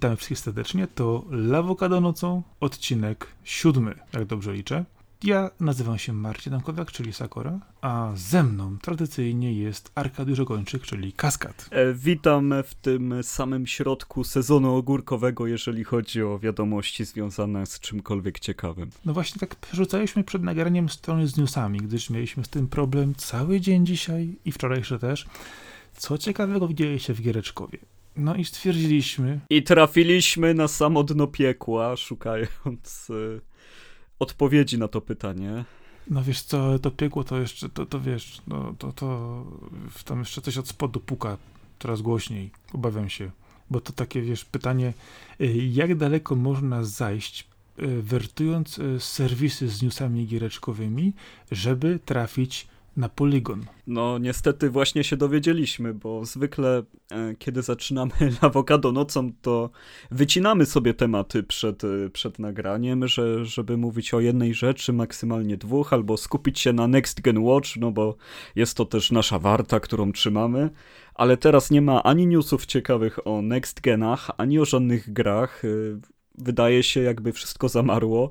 Witamy wszystkich serdecznie. To Lawokado nocą, odcinek siódmy, jak dobrze liczę. Ja nazywam się Marcin Dankowiak, czyli Sakora, a ze mną tradycyjnie jest Arkadiusz Ogończyk, czyli Kaskad. E, witam w tym samym środku sezonu ogórkowego, jeżeli chodzi o wiadomości związane z czymkolwiek ciekawym. No właśnie tak przerzucaliśmy przed nagraniem strony z newsami, gdyż mieliśmy z tym problem cały dzień dzisiaj i wczorajszy też. Co ciekawego się w Giereczkowie? No i stwierdziliśmy. I trafiliśmy na samo dno piekła, szukając y, odpowiedzi na to pytanie. No wiesz co, to piekło to jeszcze, to, to wiesz, no to, to tam jeszcze coś od spodu puka coraz głośniej, obawiam się. Bo to takie, wiesz, pytanie, y, jak daleko można zajść, y, wertując serwisy z newsami giereczkowymi, żeby trafić na poligon. No niestety właśnie się dowiedzieliśmy, bo zwykle e, kiedy zaczynamy awokado nocą, to wycinamy sobie tematy przed, e, przed nagraniem, że, żeby mówić o jednej rzeczy, maksymalnie dwóch, albo skupić się na Next Gen Watch, no bo jest to też nasza warta, którą trzymamy. Ale teraz nie ma ani newsów ciekawych o Next Genach, ani o żadnych grach. E, wydaje się, jakby wszystko zamarło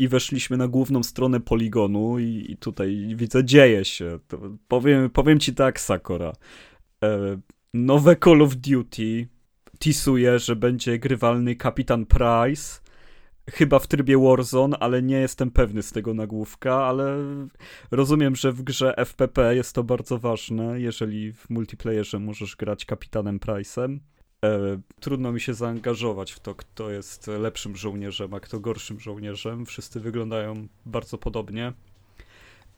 i weszliśmy na główną stronę poligonu i, i tutaj widzę, dzieje się. To powiem, powiem ci tak, Sakora. E, nowe Call of Duty tisuje, że będzie grywalny Kapitan Price, chyba w trybie Warzone, ale nie jestem pewny z tego nagłówka, ale rozumiem, że w grze FPP jest to bardzo ważne, jeżeli w multiplayerze możesz grać Kapitanem Price'em. E, trudno mi się zaangażować w to, kto jest lepszym żołnierzem, a kto gorszym żołnierzem. Wszyscy wyglądają bardzo podobnie.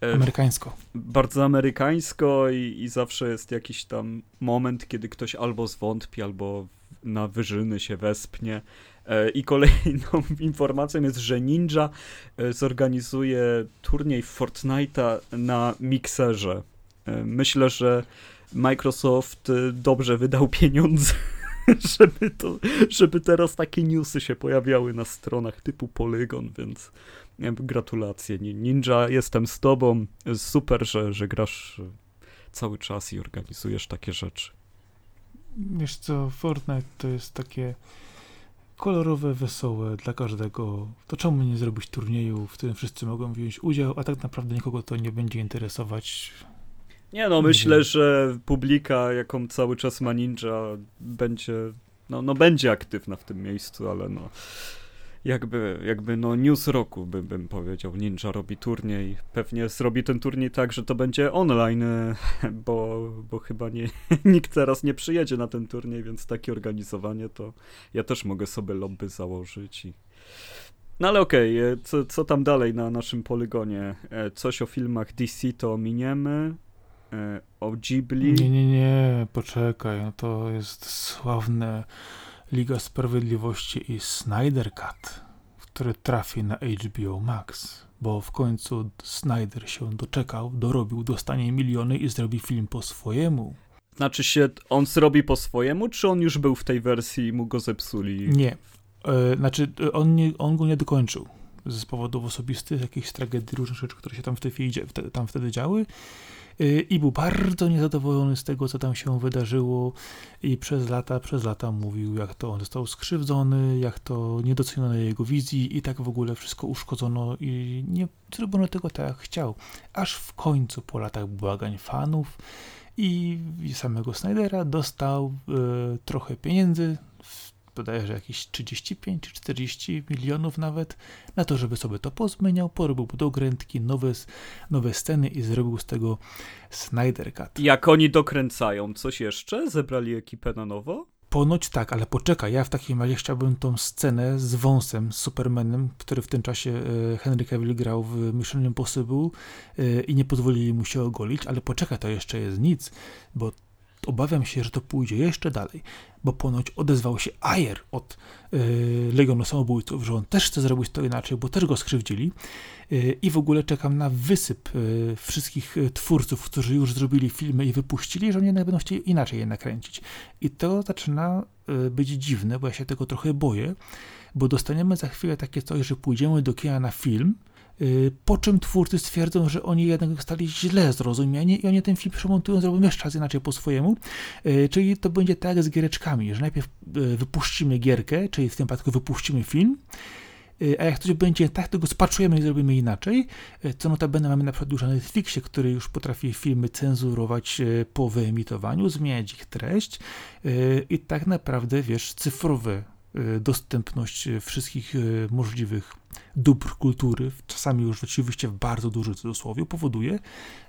E, amerykańsko. Bardzo amerykańsko i, i zawsze jest jakiś tam moment, kiedy ktoś albo zwątpi, albo na wyżyny się wespnie. E, I kolejną informacją jest, że Ninja zorganizuje turniej Fortnite'a na mikserze. Myślę, że Microsoft dobrze wydał pieniądze żeby, to, żeby teraz takie newsy się pojawiały na stronach typu Polygon, więc gratulacje. Ninja, jestem z tobą. Super, że, że grasz cały czas i organizujesz takie rzeczy. Wiesz co, Fortnite to jest takie kolorowe, wesołe dla każdego. To czemu nie zrobić turnieju, w którym wszyscy mogą wziąć udział, a tak naprawdę nikogo to nie będzie interesować. Nie no, myślę, że publika, jaką cały czas ma Ninja, będzie, no, no będzie aktywna w tym miejscu, ale no jakby, jakby no news roku bym, bym powiedział. Ninja robi turniej. Pewnie zrobi ten turniej tak, że to będzie online, bo, bo chyba nie, nikt teraz nie przyjedzie na ten turniej, więc takie organizowanie to ja też mogę sobie lobby założyć i... No ale okej, okay, co, co tam dalej na naszym poligonie? E, coś o filmach DC to ominiemy. E, o Ghibli. Nie, nie, nie, poczekaj, no to jest sławne Liga Sprawiedliwości i Snyder Cut, który trafi na HBO Max, bo w końcu Snyder się doczekał, dorobił, dostanie miliony i zrobi film po swojemu. Znaczy się, on zrobi po swojemu, czy on już był w tej wersji i mu go zepsuli? Nie, e, znaczy on, nie, on go nie dokończył z powodów osobistych, jakichś tragedii, różnych rzeczy, które się tam, w tej chwili, tam wtedy działy i był bardzo niezadowolony z tego, co tam się wydarzyło i przez lata, przez lata mówił, jak to on został skrzywdzony, jak to nie doceniono jego wizji i tak w ogóle wszystko uszkodzono i nie zrobiono tego tak, jak chciał. Aż w końcu po latach błagań fanów i samego Snydera dostał y, trochę pieniędzy, bodajże jakieś 35 czy 40 milionów nawet, na to, żeby sobie to pozmieniał, porobił dogrętki, nowe, nowe sceny i zrobił z tego Snyder Cut. Jak oni dokręcają coś jeszcze? Zebrali ekipę na nowo? Ponoć tak, ale poczekaj, ja w takim razie chciałbym tą scenę z wąsem, z Supermanem, który w tym czasie e, Henry Cavill grał w Mission Impossible e, i nie pozwolili mu się ogolić, ale poczekaj, to jeszcze jest nic, bo obawiam się, że to pójdzie jeszcze dalej, bo ponoć odezwał się Ayer od yy, Legionu Samobójców, że on też chce zrobić to inaczej, bo też go skrzywdzili yy, i w ogóle czekam na wysyp yy, wszystkich twórców, którzy już zrobili filmy i wypuścili, że oni jednak będą chcieli inaczej je nakręcić. I to zaczyna być dziwne, bo ja się tego trochę boję, bo dostaniemy za chwilę takie coś, że pójdziemy do kina na film, po czym twórcy stwierdzą, że oni jednak zostali źle zrozumieni i oni ten film przemontują, zrobią jeszcze raz inaczej po swojemu. Czyli to będzie tak jak z giereczkami, że najpierw wypuścimy gierkę, czyli w tym przypadku wypuścimy film, Y, a jak coś będzie tak, to go spaczujemy i zrobimy inaczej. Y, co notabene mamy na przykład już na Netflixie, który już potrafi filmy cenzurować y, po wyemitowaniu, zmieniać ich treść i tak naprawdę, wiesz, cyfrowe dostępność wszystkich możliwych dóbr kultury, czasami już oczywiście w bardzo dużym cudzysłowie, powoduje,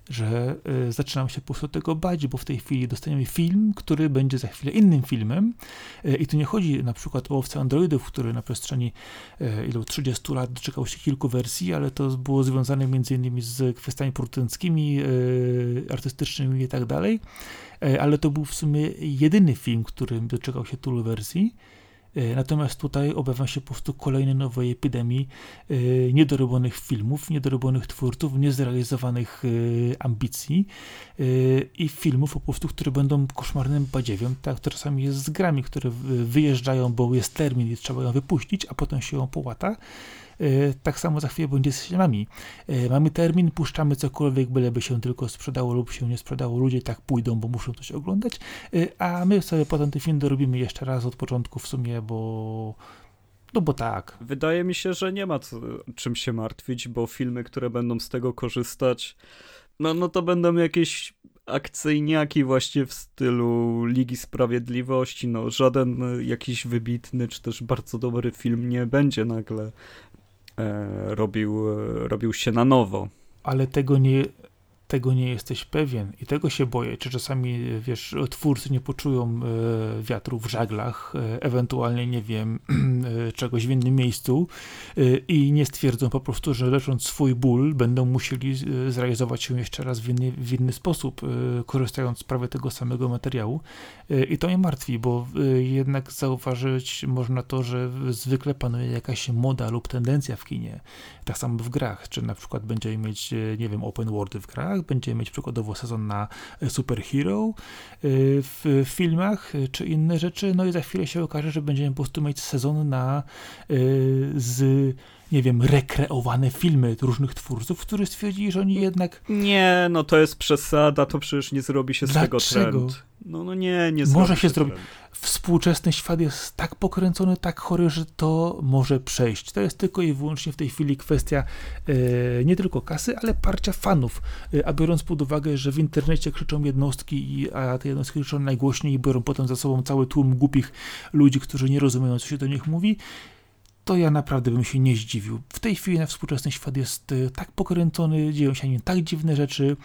że y, zaczynam się po prostu tego bać, bo w tej chwili dostaniemy film, który będzie za chwilę innym filmem. Y, i tu nie chodzi na przykład o owce androidów, który na przestrzeni y, ilu 30 lat doczekał się kilku wersji, ale to było związane innymi z kwestiami producenckimi, artystycznymi i tak dalej, ale to był w sumie jedyny film, który doczekał się tylu wersji, natomiast tutaj obawiam się po prostu kolejnej nowej epidemii e, niedorobionych filmów, niedorobionych twórców, niezrealizowanych e, ambicji i filmów po prostu, które będą koszmarnym badziewiem, tak to czasami jest z grami, które wyjeżdżają, bo jest termin i trzeba ją wypuścić, a potem się ją połata. E, tak samo za chwilę będzie z filmami. E, mamy termin, puszczamy cokolwiek, byleby się tylko sprzedało lub się nie sprzedało. Ludzie tak pójdą, bo muszą coś oglądać, e, a my sobie potem ten film dorobimy jeszcze raz od początku w sumie, bo no bo tak. Wydaje mi się, że nie ma co, czym się martwić, bo filmy, które będą z tego korzystać, no, no to będą jakieś akcyjniaki właśnie w stylu Ligi Sprawiedliwości. No, żaden jakiś wybitny czy też bardzo dobry film nie będzie nagle robił, e, robił się na nowo. Ale tego nie, tego nie jesteś pewien i tego się boję, czy czasami, wiesz, twórcy nie poczują e, wiatru w żaglach, e, ewentualnie, nie wiem, e, czegoś w innym miejscu i nie stwierdzą po prostu, że lecząc swój ból, będą musieli zrealizować się jeszcze raz w inny, w inny sposób, korzystając z prawie tego samego materiału. I to mnie martwi, bo jednak zauważyć można to, że zwykle panuje jakaś moda lub tendencja w kinie, tak samo w grach, czy na przykład będziemy mieć, nie wiem, open worldy w grach, będziemy mieć przykładowo sezon na e, superhero e, w filmach e, czy inne rzeczy, no i za chwilę się okaże, że będziemy po prostu mieć sezon na z nie wiem, rekreowane filmy różnych twórców, którzy stwierdzili, że oni jednak... Nie, no to jest przesada, to przecież nie zrobi się Dlaczego? z tego trend. No, no nie, nie Może się zrobić. Współczesny świat jest tak pokręcony, tak chory, że to może przejść. To jest tylko i wyłącznie w tej chwili kwestia e, nie tylko kasy, ale parcia fanów. E, a biorąc pod uwagę, że w internecie krzyczą jednostki, a te jednostki krzyczą najgłośniej i biorą potem za sobą cały tłum głupich ludzi, którzy nie rozumieją, co się do nich mówi, to ja naprawdę bym się nie zdziwił. W tej chwili na współczesny świat jest y, tak pokręcony, dzieją się nim tak dziwne rzeczy.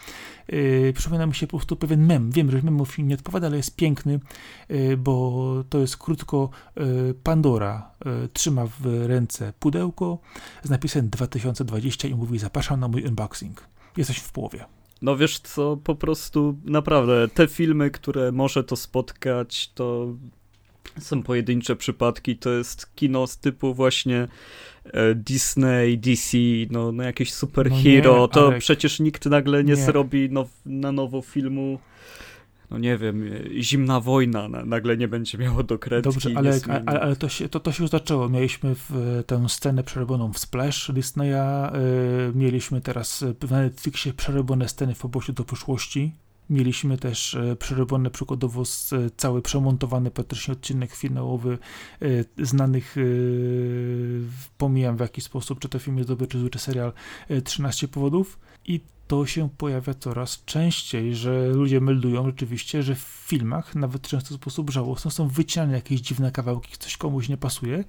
Yy, przypomina mi się po prostu pewien mem. Wiem, że mem film nie odpowiada, ale jest piękny, yy, bo to jest krótko yy, Pandora yy, trzyma w ręce pudełko z napisem 2020 i mówi zapraszam na mój unboxing. Jesteś w połowie. No wiesz co, po prostu naprawdę te filmy, które może to spotkać, to są pojedyncze przypadki, to jest kino z typu właśnie e, Disney, DC, no, no jakieś superhero, no nie, to przecież nikt nagle nie, nie. zrobi now, na nowo filmu no nie wiem, zimna wojna nagle nie będzie miało do kredki. Dobrze, ale, ale, ale, to, się, to, to się już zaczęło. Mieliśmy w, tę scenę przerobioną w Splash Disneya, yy, mieliśmy teraz w Netflixie przerobione sceny w obozie do przyszłości, Mieliśmy też e, przerobiony przykładowo e, cały przemontowany praktycznie odcinek finałowy e, znanych, pomijam w jaki sposób, czy to film jest dobry, czy zły, czy serial 13 powodów. I to się pojawia coraz częściej, że ludzie meldują rzeczywiście, że w filmach, nawet często w sposób żałosny, są wycinane jakieś dziwne kawałki, coś komuś nie pasuje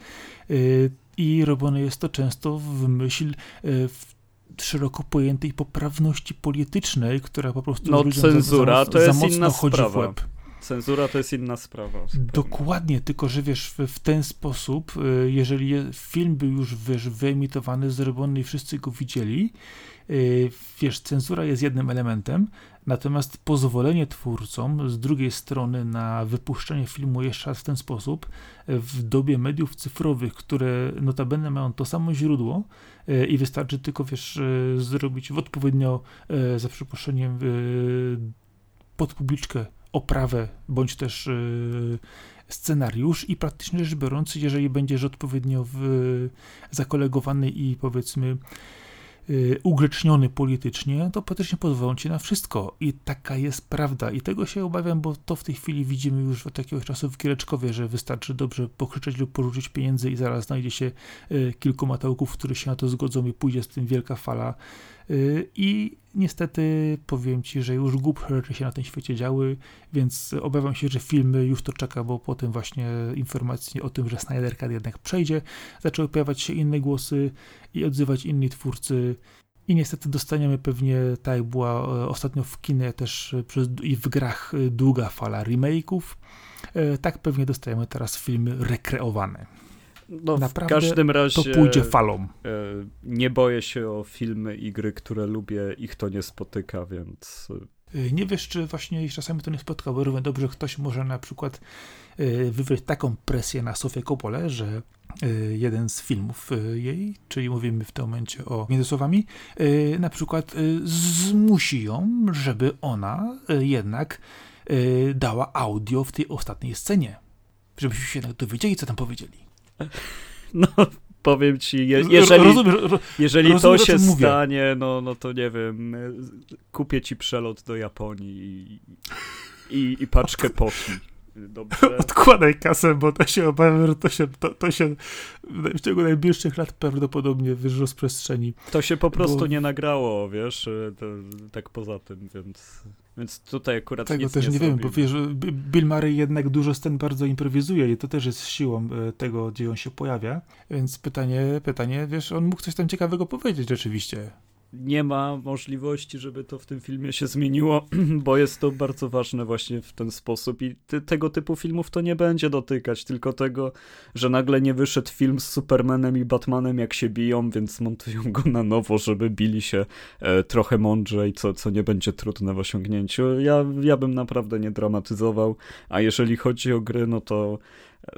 i robione jest to często w myśl w szeroko pojętej poprawności politycznej, która po prostu no, cenzura za, to jest inna sprawa. Cenzura to jest inna sprawa. Dokładnie, tylko że wiesz, w, w, ten sposób, y, jeżeli film był już wiesz, wyemitowany, zrobiony i wszyscy go widzieli, wiesz, cenzura jest jednym elementem, natomiast pozwolenie twórcom z drugiej strony na wypuszczenie filmu jeszcze raz w ten sposób, w dobie mediów cyfrowych, które notabene mają to samo źródło, E, i wystarczy tylko, wiesz, e, zrobić w odpowiednio, za przeproszeniem, pod publiczkę oprawę, bądź też scenariusz i praktycznie rzecz biorąc, jeżeli będziesz odpowiednio w, zakolegowany i powiedzmy y, ugrzeczniony politycznie, to politycznie pozwolą ci na wszystko. I taka jest prawda. I tego się obawiam, bo to w tej chwili widzimy już od jakiegoś czasu w Kiereczkowie, że wystarczy dobrze pokrzyczeć lub porzucić pieniędzy i zaraz znajdzie się y, kilku matałków, którzy się na to zgodzą i pójdzie z tym wielka fala. Y, I niestety powiem ci, że już głupsze rzeczy się na tym świecie działy, więc obawiam się, że filmy już to czeka, bo po tym właśnie informacji o tym, że Snyder Cut jednak przejdzie, zaczęły pojawiać się inne głosy i odzywać inni twórcy. I niestety dostaniemy pewnie, tak jak była e, ostatnio w kinie też e, przez, i w grach e, długa fala remake'ów, tak pewnie dostajemy teraz filmy rekreowane. No, Naprawdę w każdym razie to pójdzie falą. Nie boję się o filmy i gry, które lubię, ich to nie spotyka, więc... Nie wiesz, czy właśnie czasami to nie spotka, bo równie dobrze ktoś może na przykład wywrzeć taką presję na Sofię Kopole, że jeden z filmów jej, czyli mówimy w tym momencie o między słowami, na przykład zmusi ją, żeby ona jednak dała audio w tej ostatniej scenie. Żebyśmy się jednak dowiedzieli, co tam powiedzieli. No, powiem ci, je, jeżeli, rozumiem, jeżeli rozumiem, to się stanie, no, no to nie wiem, kupię ci przelot do Japonii i, i, i paczkę poszli. Dobrze. Odkładaj kasę, bo to się obawiam, że to się, to, to się w ciągu najbliższych lat prawdopodobnie z przestrzeni. To się po prostu bo... nie nagrało, wiesz, y, to, tak poza tym, więc, więc tutaj akurat Tego też nie, nie wiem, bo wiesz, Bill Murray jednak dużo scen bardzo improwizuje i to też jest siłą y, tego, gdzie on się pojawia, więc pytanie, pytanie, wiesz, on mógł coś tam ciekawego powiedzieć rzeczywiście nie ma możliwości, żeby to w tym filmie się zmieniło, bo jest to bardzo ważne właśnie w ten sposób i ty, tego typu filmów to nie będzie dotykać, tylko tego, że nagle nie wyszedł film z Supermanem i Batmanem jak się biją, więc montują go na nowo, żeby bili się e, trochę mądrzej, co, co nie będzie trudne w osiągnięciu. Ja, ja bym naprawdę nie dramatyzował, a jeżeli chodzi o gry, no to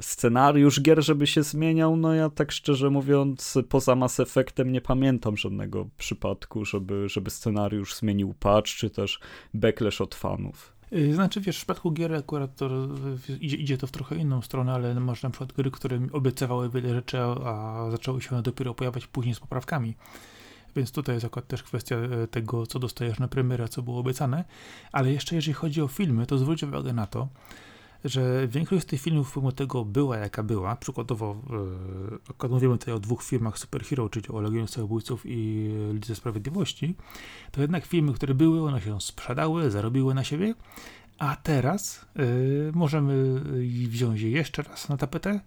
scenariusz gier, żeby się zmieniał, no ja tak szczerze mówiąc, poza Mass Effectem nie pamiętam żadnego przypadku, żeby, żeby scenariusz zmienił patch, czy też backlash od fanów. Y, znaczy, wiesz, w przypadku gier akurat to idzie, idzie to w trochę inną stronę, ale masz na przykład gry, które obiecywały wiele rzeczy, a zaczęły się one dopiero pojawiać później z poprawkami. Więc tutaj jest akurat też kwestia e, tego, co dostajesz na premierę, co było obiecane. Ale jeszcze jeżeli chodzi o filmy, to zwróć uwagę na to, że większość z tych filmów, pomimo tego była jaka była, przykładowo yy, mówimy tutaj o dwóch filmach superhero, czyli o Legionie Samobójców i Lidze Sprawiedliwości, to jednak filmy, które były, one się sprzedały, zarobiły na siebie, a teraz yy, możemy wziąć je jeszcze raz na tapetę,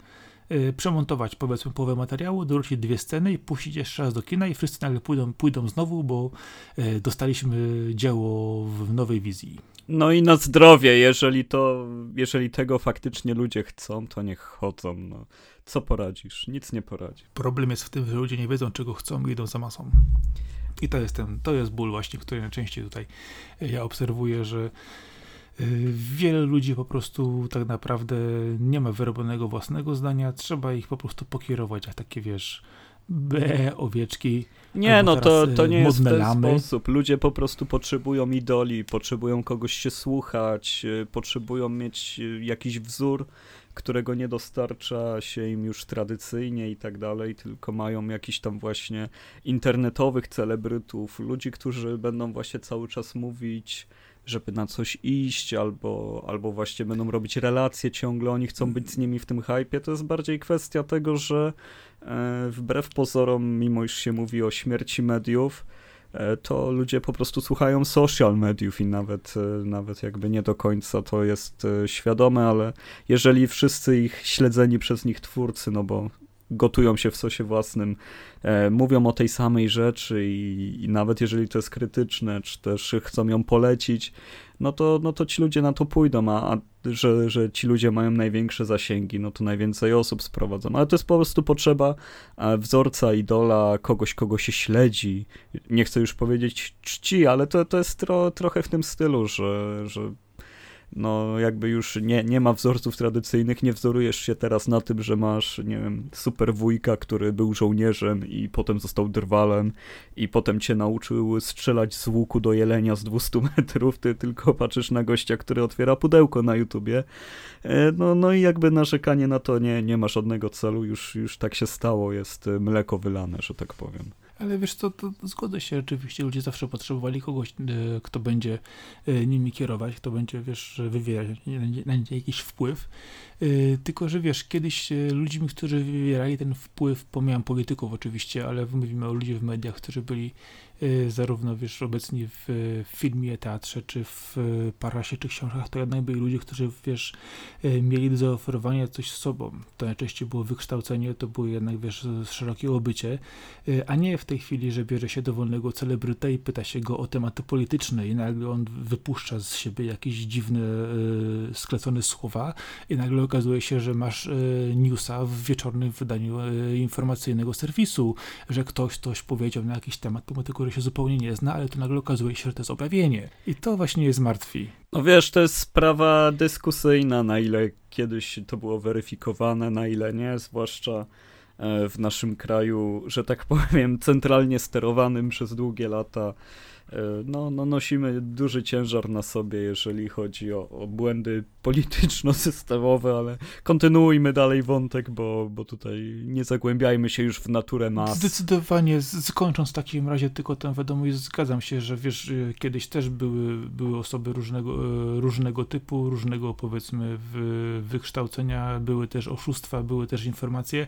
yy, przemontować powiedzmy połowę materiału, dorzucić dwie sceny i puścić jeszcze raz do kina i wszyscy nagle pójdą, pójdą znowu, bo yy, dostaliśmy dzieło w nowej wizji. No i na zdrowie, jeżeli to, jeżeli tego faktycznie ludzie chcą, to niech chodzą, no. Co poradzisz? Nic nie poradzi. Problem jest w tym, że ludzie nie wiedzą, czego chcą i idą za masą. I to jest ten, to jest ból właśnie, który najczęściej tutaj ja obserwuję, że y, wiele ludzi po prostu tak naprawdę nie ma wyrobionego własnego zdania, trzeba ich po prostu pokierować, jak takie wiesz, be, owieczki. Nie, no to, to y, nie jest w ten lamy. sposób. Ludzie po prostu potrzebują idoli, potrzebują kogoś się słuchać, y, potrzebują mieć y, jakiś wzór, którego nie dostarcza się im już tradycyjnie i tak dalej, tylko mają jakiś tam właśnie internetowych celebrytów, ludzi, którzy będą właśnie cały czas mówić żeby na coś iść, albo, albo właśnie będą robić relacje ciągle, oni chcą być z nimi w tym hypie, to jest bardziej kwestia tego, że e, wbrew pozorom, mimo iż się mówi o śmierci mediów, e, to ludzie po prostu słuchają social mediów i nawet, e, nawet jakby nie do końca to jest świadome, ale jeżeli wszyscy ich śledzeni przez nich twórcy, no bo gotują się w sosie własnym, e, mówią o tej samej rzeczy i, i, nawet jeżeli to jest krytyczne, czy też chcą ją polecić, no to, no to ci ludzie na to pójdą, a, a że, że ci ludzie mają największe zasięgi, no to najwięcej osób sprowadzą. Ale to jest po prostu potrzeba e, wzorca, idola, kogoś, kogo się śledzi. Nie chcę już powiedzieć czci, ale to, to jest tro, trochę w tym stylu, że, że no jakby już nie, nie ma wzorców tradycyjnych, nie wzorujesz się teraz na tym, że masz, nie wiem, super wujka, który był żołnierzem i potem został drwalem i potem cię nauczył strzelać z łuku do jelenia z 200 metrów, ty tylko patrzysz na gościa, który otwiera pudełko na YouTubie. E, no, no i jakby narzekanie na to nie, nie ma żadnego celu, już, już tak się stało, jest mleko wylane, że tak powiem. Ale wiesz co, to, zgodzę się, rzeczywiście ludzie zawsze potrzebowali kogoś, e, kto będzie e, nimi kierować, kto będzie, wiesz, wywierać na nie jakiś wpływ. E, tylko, że wiesz, kiedyś ludźmi, którzy wywierali ten wpływ, pomijam polityków oczywiście, ale mówimy o ludziach w mediach, którzy byli zarówno wiesz, obecni w filmie, teatrze, czy w parasie, czy książkach, to jednak byli ludzie, którzy wiesz, y, mieli do zaoferowania coś z sobą. To najczęściej było wykształcenie, to było jednak wiesz, szerokie obycie, y, a nie w tej chwili, że bierze się dowolnego celebryta i pyta się go o tematy polityczne i nagle on wypuszcza z siebie jakieś dziwne, sklecone słowa i nagle okazuje się, że masz newsa w wieczornym wydaniu informacyjnego serwisu, że ktoś coś powiedział na jakiś temat, pomimo tego, który się zupełnie nie zna, ale to nagle okazuje się, że to jest objawienie. I to właśnie jest martwi. No wiesz, to jest sprawa dyskusyjna, na ile kiedyś to było weryfikowane, na ile nie, zwłaszcza e, w naszym kraju, że tak powiem, centralnie sterowanym przez długie lata no, no nosimy duży ciężar na sobie, jeżeli chodzi o, o błędy polityczno-systemowe, ale kontynuujmy dalej wątek, bo, bo tutaj nie zagłębiajmy się już w naturę mas. Zdecydowanie, skończąc w takim razie tylko tę wiadomość, zgadzam się, że wiesz, e, kiedyś też były, były osoby różnego, e, różnego typu, różnego powiedzmy wykształcenia, były też oszustwa, były też informacje,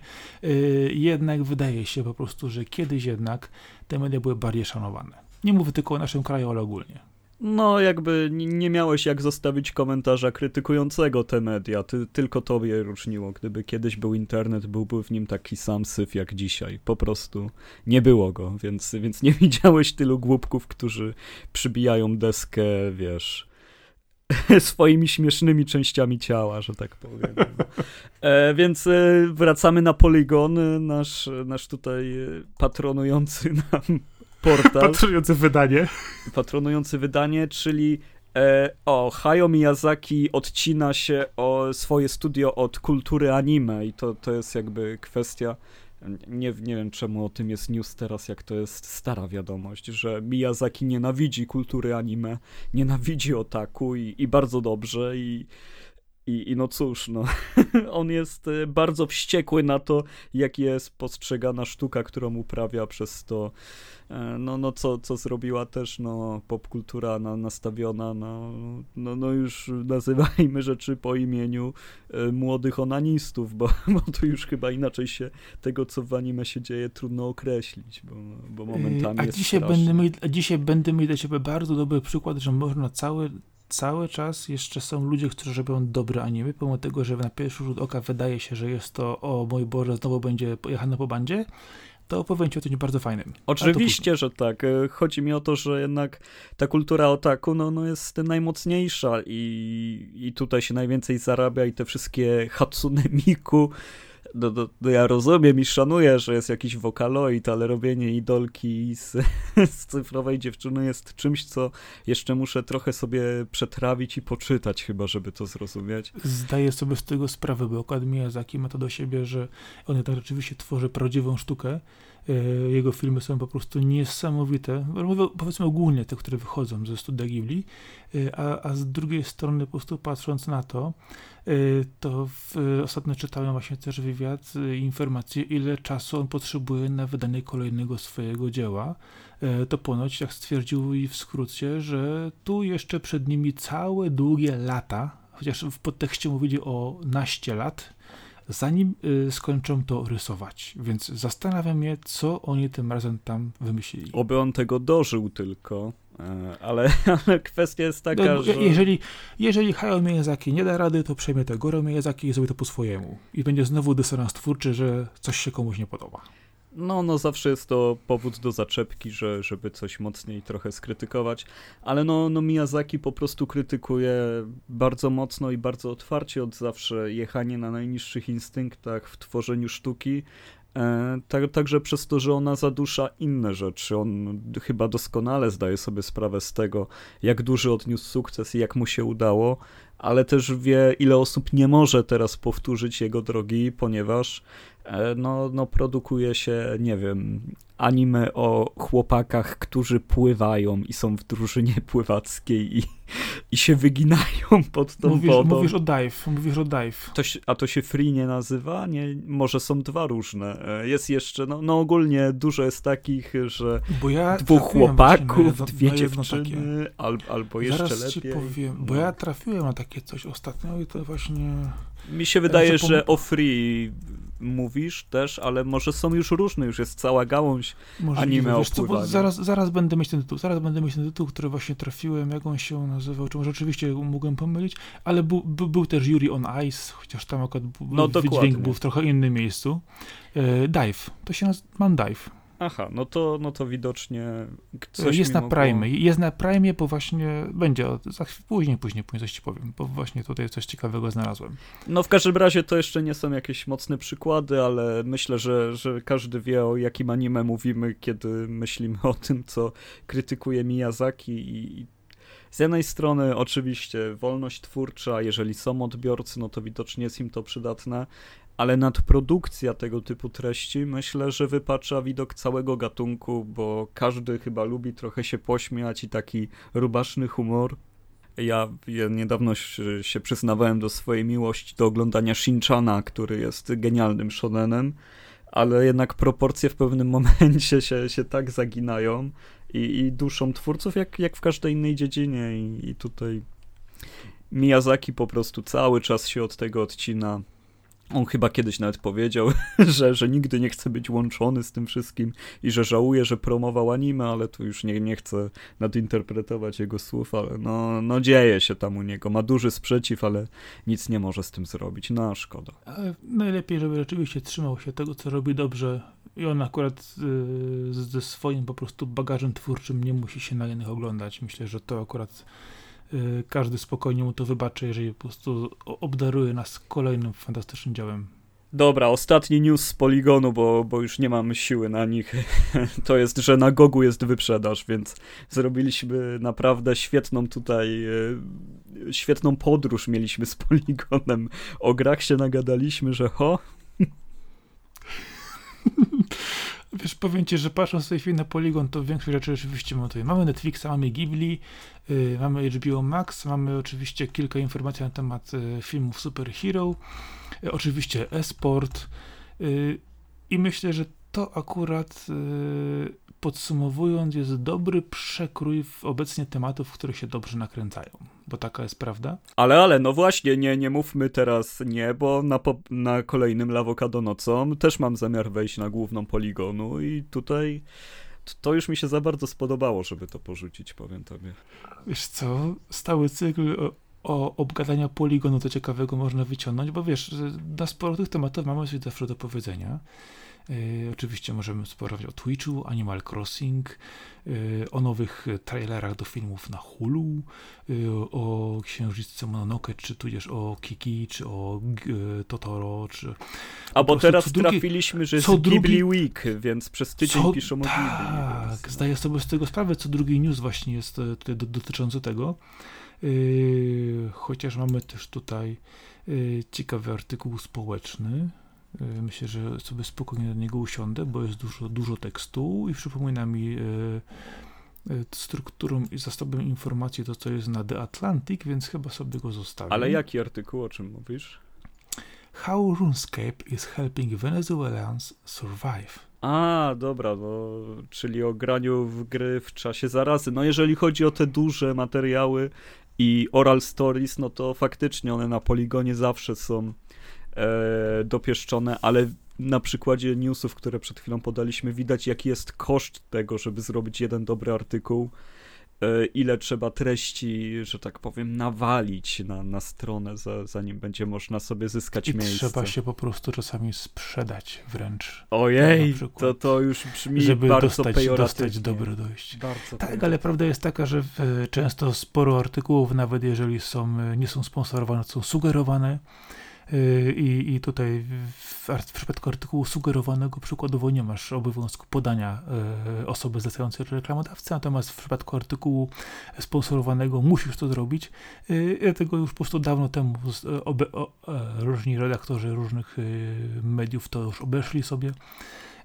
jednak wydaje się po prostu, że kiedyś jednak te media były bardziej szanowane. Nie mówię tylko o naszym kraju, ale ogólnie. No, jakby nie miałeś jak zostawić komentarza krytykującego te media, ty, tylko tobie różniło. Gdyby kiedyś był internet, byłby w nim taki sam syf jak dzisiaj. Po prostu nie było go, więc, więc nie widziałeś tylu głupków, którzy przybijają deskę, wiesz, swoimi śmiesznymi częściami ciała, że tak powiem. E, więc e, wracamy na Polygon, nasz, nasz tutaj patronujący nam portal. Patronujący wydanie. Patronujący wydanie, czyli e, o, Hayao Miyazaki odcina się o swoje studio od kultury anime i to, to jest jakby kwestia nie, nie wiem czemu o tym jest news teraz, jak to jest stara wiadomość, że Miyazaki nienawidzi kultury anime, nienawidzi otaku i, i bardzo dobrze i i, I no cóż, no, on jest e, bardzo wściekły na to, jak jest postrzegana sztuka, którą uprawia przez to, e, no, no co, co zrobiła też no, popkultura na, nastawiona no, no, no już nazywajmy rzeczy po imieniu e, młodych onanistów, bo, bo tu już chyba inaczej się tego, co w anime się dzieje, trudno określić, bo, bo momentami a jest dzisiaj będę A dzisiaj będę mieć dla ciebie bardzo dobry przykład, że można cały cały czas jeszcze są ludzie, którzy robią dobre anime, pomimo tego, że na pierwszy rzut oka wydaje się, że jest to, o mój Boże, znowu będzie pojechane po bandzie, to opowiem ci o czymś bardzo fajnym. Oczywiście, że tak. E, chodzi mi o to, że jednak ta kultura otaku no, no jest najmocniejsza i, i tutaj się najwięcej zarabia i te wszystkie Hatsune Miku no, no, no, ja rozumiem i szanuję, że jest jakiś wokaloid, ale robienie idolki z, z cyfrowej dziewczyny jest czymś, co jeszcze muszę trochę sobie przetrawić i poczytać chyba, żeby to zrozumieć. Zdaję sobie z tego sprawę, bo akurat Miyazaki ma to do siebie, że on tak rzeczywiście tworzy prawdziwą sztukę, jego filmy są po prostu niesamowite. Mówię powiedzmy ogólnie te, które wychodzą ze studia Ghibli, e, a, a z drugiej strony po prostu patrząc na to, e, to w, ostatnio czytałem właśnie też wywiad, informację, ile czasu on potrzebuje na wydanie kolejnego swojego dzieła. To ponoć, jak stwierdził i w skrócie, że tu jeszcze przed nimi całe długie lata, chociaż w podtekście mówili o naście lat, zanim y, skończą to rysować. Więc zastanawiam się, co oni tym razem tam wymyślili. Oby on tego dożył tylko. E, ale, ale kwestia jest taka, no, że... Jeżeli, jeżeli Hayao Miyazaki nie da rady, to przejmie to Goro Miyazaki i zrobi to po swojemu. I będzie znowu dysonans twórczy, że coś się komuś nie podoba. No, no zawsze jest to powód do zaczepki, że, żeby coś mocniej trochę skrytykować, ale no, no Miyazaki po prostu krytykuje bardzo mocno i bardzo otwarcie od zawsze jechanie na najniższych instynktach w tworzeniu sztuki, e, tak, także przez to, że ona zadusza inne rzeczy. On chyba doskonale zdaje sobie sprawę z tego, jak duży odniósł sukces i jak mu się udało, ale też wie, ile osób nie może teraz powtórzyć jego drogi, ponieważ no, no produkuje się, nie wiem, anime o chłopakach, którzy pływają i są w drużynie pływackiej i, i się wyginają pod tą mówisz, wodą. Mówisz o dive, mówisz o dive. To się, a to się free nie nazywa? Nie, może są dwa różne. E, jest jeszcze, no, no ogólnie dużo jest takich, że ja dwóch chłopaków, dwie dziewczyny, al, albo jeszcze Zaraz lepiej. Ci powiem, bo ja trafiłem na takie coś ostatnio i to właśnie... Mi się wydaje, że o free mówisz też, ale może są już różne, już jest cała gałąź Możliwe, anime wiesz, co, zaraz, zaraz będę mieć ten tytuł, zaraz będę mieć ten tytuł, który właśnie trafiłem, jak on się nazywał, czy może oczywiście mogłem pomylić, ale był, był, był też Yuri on Ice, chociaż tam akurat no, wydźwięk był w trochę innym miejscu. E, dive, to się nazywa, mam Dive. Aha, no to, no to widocznie coś Jest na mogło... Prime. Jest na Prime, bo właśnie będzie, za chwilę, później, później, później coś ci powiem, bo właśnie tutaj coś ciekawego znalazłem. No w każdym razie to jeszcze nie są jakieś mocne przykłady, ale myślę, że, że każdy wie o jakim anime mówimy, kiedy myślimy o tym, co krytykuje Miyazaki i, z jednej strony oczywiście wolność twórcza, jeżeli są odbiorcy, no to widocznie jest im to przydatne, ale nadprodukcja tego typu treści myślę, że wypacza widok całego gatunku, bo każdy chyba lubi trochę się pośmiać i taki rubaszny humor. Ja, niedawno się przyznawałem do swojej miłości do oglądania Shinchana, który jest genialnym shonenem, ale jednak proporcje w pewnym momencie się, się tak zaginają i, i duszą twórców, jak, jak w każdej innej dziedzinie i, i tutaj Miyazaki po prostu cały czas się od tego odcina on chyba kiedyś nawet powiedział, że, że nigdy nie chce być łączony z tym wszystkim i że żałuje, że promował anime, ale tu już nie, nie chcę nadinterpretować jego słów, ale no, no dzieje się tam u niego. Ma duży sprzeciw, ale nic nie może z tym zrobić. No, szkoda. Ale najlepiej, żeby rzeczywiście trzymał się tego, co robi dobrze i on akurat yy, ze swoim po prostu bagażem twórczym nie musi się na innych oglądać. Myślę, że to akurat każdy spokojnie mu to wybaczy, jeżeli po prostu obdaruje nas kolejnym fantastycznym dziełem. Dobra, ostatni news z Poligonu, bo, bo już nie mamy siły na nich. To jest, że na Gogu jest wyprzedaż, więc zrobiliśmy naprawdę świetną tutaj, y, świetną podróż mieliśmy z Poligonem. O grach się nagadaliśmy, że ho, Wiesz, powiem ci, że patrząc w tej chwili na Polygon, to większość rzeczy rzeczywiście mamy tutaj. Mamy Netflixa, mamy Ghibli, yy, mamy HBO Max, mamy oczywiście kilka informacji na temat y, filmów Superhero, y, oczywiście esport y, i myślę, że to akurat y, podsumowując, jest dobry przekrój w obecnie tematów, które się dobrze nakręcają, bo taka jest prawda. Ale, ale, no właśnie, nie, nie mówmy teraz nie, bo na, po, na kolejnym Lawokado nocą też mam zamiar wejść na główną poligonu i tutaj to już mi się za bardzo spodobało, żeby to porzucić, powiem tobie. Wiesz co, stały cykl o, o obgadania poligonu to ciekawego można wyciągnąć, bo wiesz, na sporo tych tematów mamy coś zawsze do powiedzenia. E, oczywiście możemy sporować o Twitchu, Animal Crossing, e, o nowych trailerach do filmów na Hulu, e, o Księżniczce Mononoke, czy tudzież o Kiki, czy o Totoro, czy... A bo teraz drugi, trafiliśmy, że jest Ghibli drugi, Week, więc przez tydzień co, piszą o tak, Ghibli. Tak, zdaję sobie z tego sprawę, co drugi news właśnie jest tutaj dotyczący tego. Chociaż mamy też tutaj ciekawy artykuł społeczny, E, myślę, że sobie spokojnie do niego usiądę, bo jest dużo, dużo tekstu i przypomina mi e, e, strukturą i zasobem informacji to, co jest na The Atlantic, więc chyba sobie go zostawię. Ale jaki artykuł, o czym mówisz? How RuneScape is helping Venezuelans survive. A, dobra, no, czyli o graniu w gry w czasie zarazy. No jeżeli chodzi o te duże materiały i oral stories, no to faktycznie one na poligonie zawsze są e, dopieszczone, ale na przykładzie newsów, które przed chwilą podaliśmy, widać jaki jest koszt tego, żeby zrobić jeden dobry artykuł, e, ile trzeba treści, że tak powiem, nawalić na, na stronę, za, zanim będzie można sobie zyskać I miejsce. trzeba się po prostu czasami sprzedać wręcz. Ojej, to, to już brzmi żeby bardzo dostać, dostać dobre dojście. Bardzo tak, ale prawda jest taka, że często sporo artykułów, nawet jeżeli są, nie są sponsorowane, są sugerowane, I, i tutaj w, w przypadku artykułu sugerowanego przykładowo nie masz obowiązku podania y, osoby zlecającej reklamodawcy, natomiast w przypadku artykułu sponsorowanego musisz to zrobić. Y, dlatego już po prostu dawno temu obe, o, różni redaktorzy różnych mediów to już obeszli sobie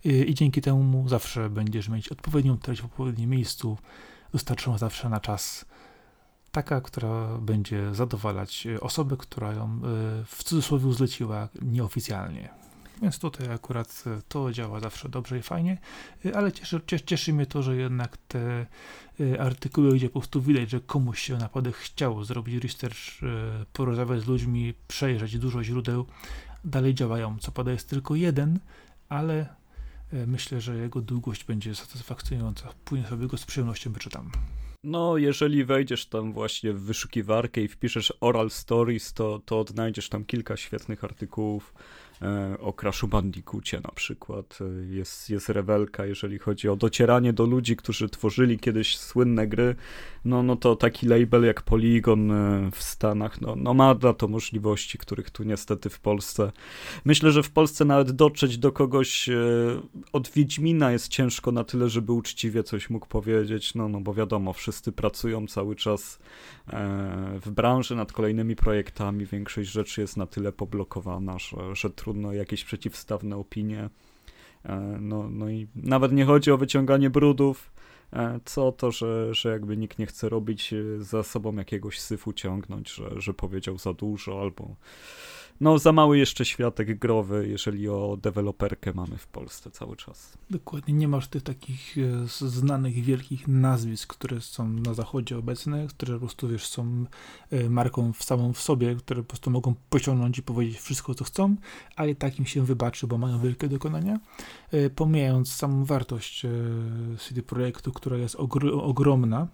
i dzięki temu zawsze będziesz mieć odpowiednią treść w odpowiednim miejscu, dostarczoną zawsze na czas taka, która będzie zadowalać e, osobę, która ją e, w cudzysłowie zleciła nieoficjalnie. Więc tutaj akurat e, to działa zawsze dobrze i fajnie, ale cieszy, cieszy mnie to, że jednak te artykuły, gdzie po prostu widać, że komuś się naprawdę chciało zrobić research, porozmawiać z ludźmi, przejrzeć dużo źródeł, dalej działają. Co pada jest tylko jeden, ale myślę, że jego długość będzie satysfakcjonująca. Później sobie go z przyjemnością wyczytam. No, jeżeli wejdziesz tam właśnie w wyszukiwarkę i wpiszesz Oral Stories, to, to odnajdziesz tam kilka świetnych artykułów o Crashu Bandicoocie na przykład. E, jest, jest rewelka, jeżeli chodzi o docieranie do ludzi, którzy tworzyli kiedyś słynne gry. No, no to taki label jak Polygon e, w Stanach, no, no ma dla to możliwości, których tu niestety w Polsce. Myślę, że w Polsce nawet dotrzeć do kogoś od Wiedźmina jest ciężko na tyle, żeby uczciwie coś mógł powiedzieć, no, no bo wiadomo, wszyscy pracują cały czas w branży nad kolejnymi projektami, większość rzeczy jest na tyle poblokowana, że, że trudno trudno jakieś przeciwstawne opinie. E, no, no i nawet nie chodzi o wyciąganie brudów, e, co to, że, że jakby nikt nie chce robić e, za sobą jakiegoś syfu ciągnąć, że, że powiedział za dużo albo no za mały jeszcze światek growy, jeżeli o deweloperkę mamy w Polsce cały czas. Dokładnie, nie masz tych takich e, znanych, wielkich nazwisk, które są na zachodzie obecne, które po prostu, wiesz, są e, marką w samą w sobie, które po prostu mogą pociągnąć i powiedzieć wszystko, co chcą, a i takim się wybaczy, bo mają wielkie dokonania, e, pomijając samą wartość CD Projektu, która jest ogromna,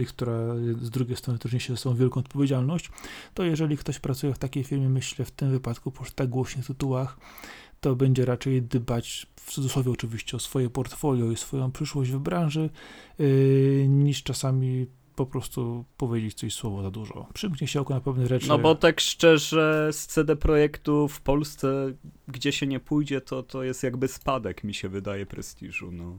i która z drugiej strony też niesie ze sobą wielką odpowiedzialność, to jeżeli ktoś pracuje w takiej firmie, myślę w tym wypadku po tak głośnych tytułach, to będzie raczej dbać, w cudzysłowie oczywiście, o swoje portfolio i swoją przyszłość w branży, yy, niż czasami po prostu powiedzieć coś słowo za dużo. Przymknie się oko na pewne rzeczy. No bo tak szczerze, z CD Projektu w Polsce, gdzie się nie pójdzie, to, to jest jakby spadek, mi się wydaje, prestiżu. No.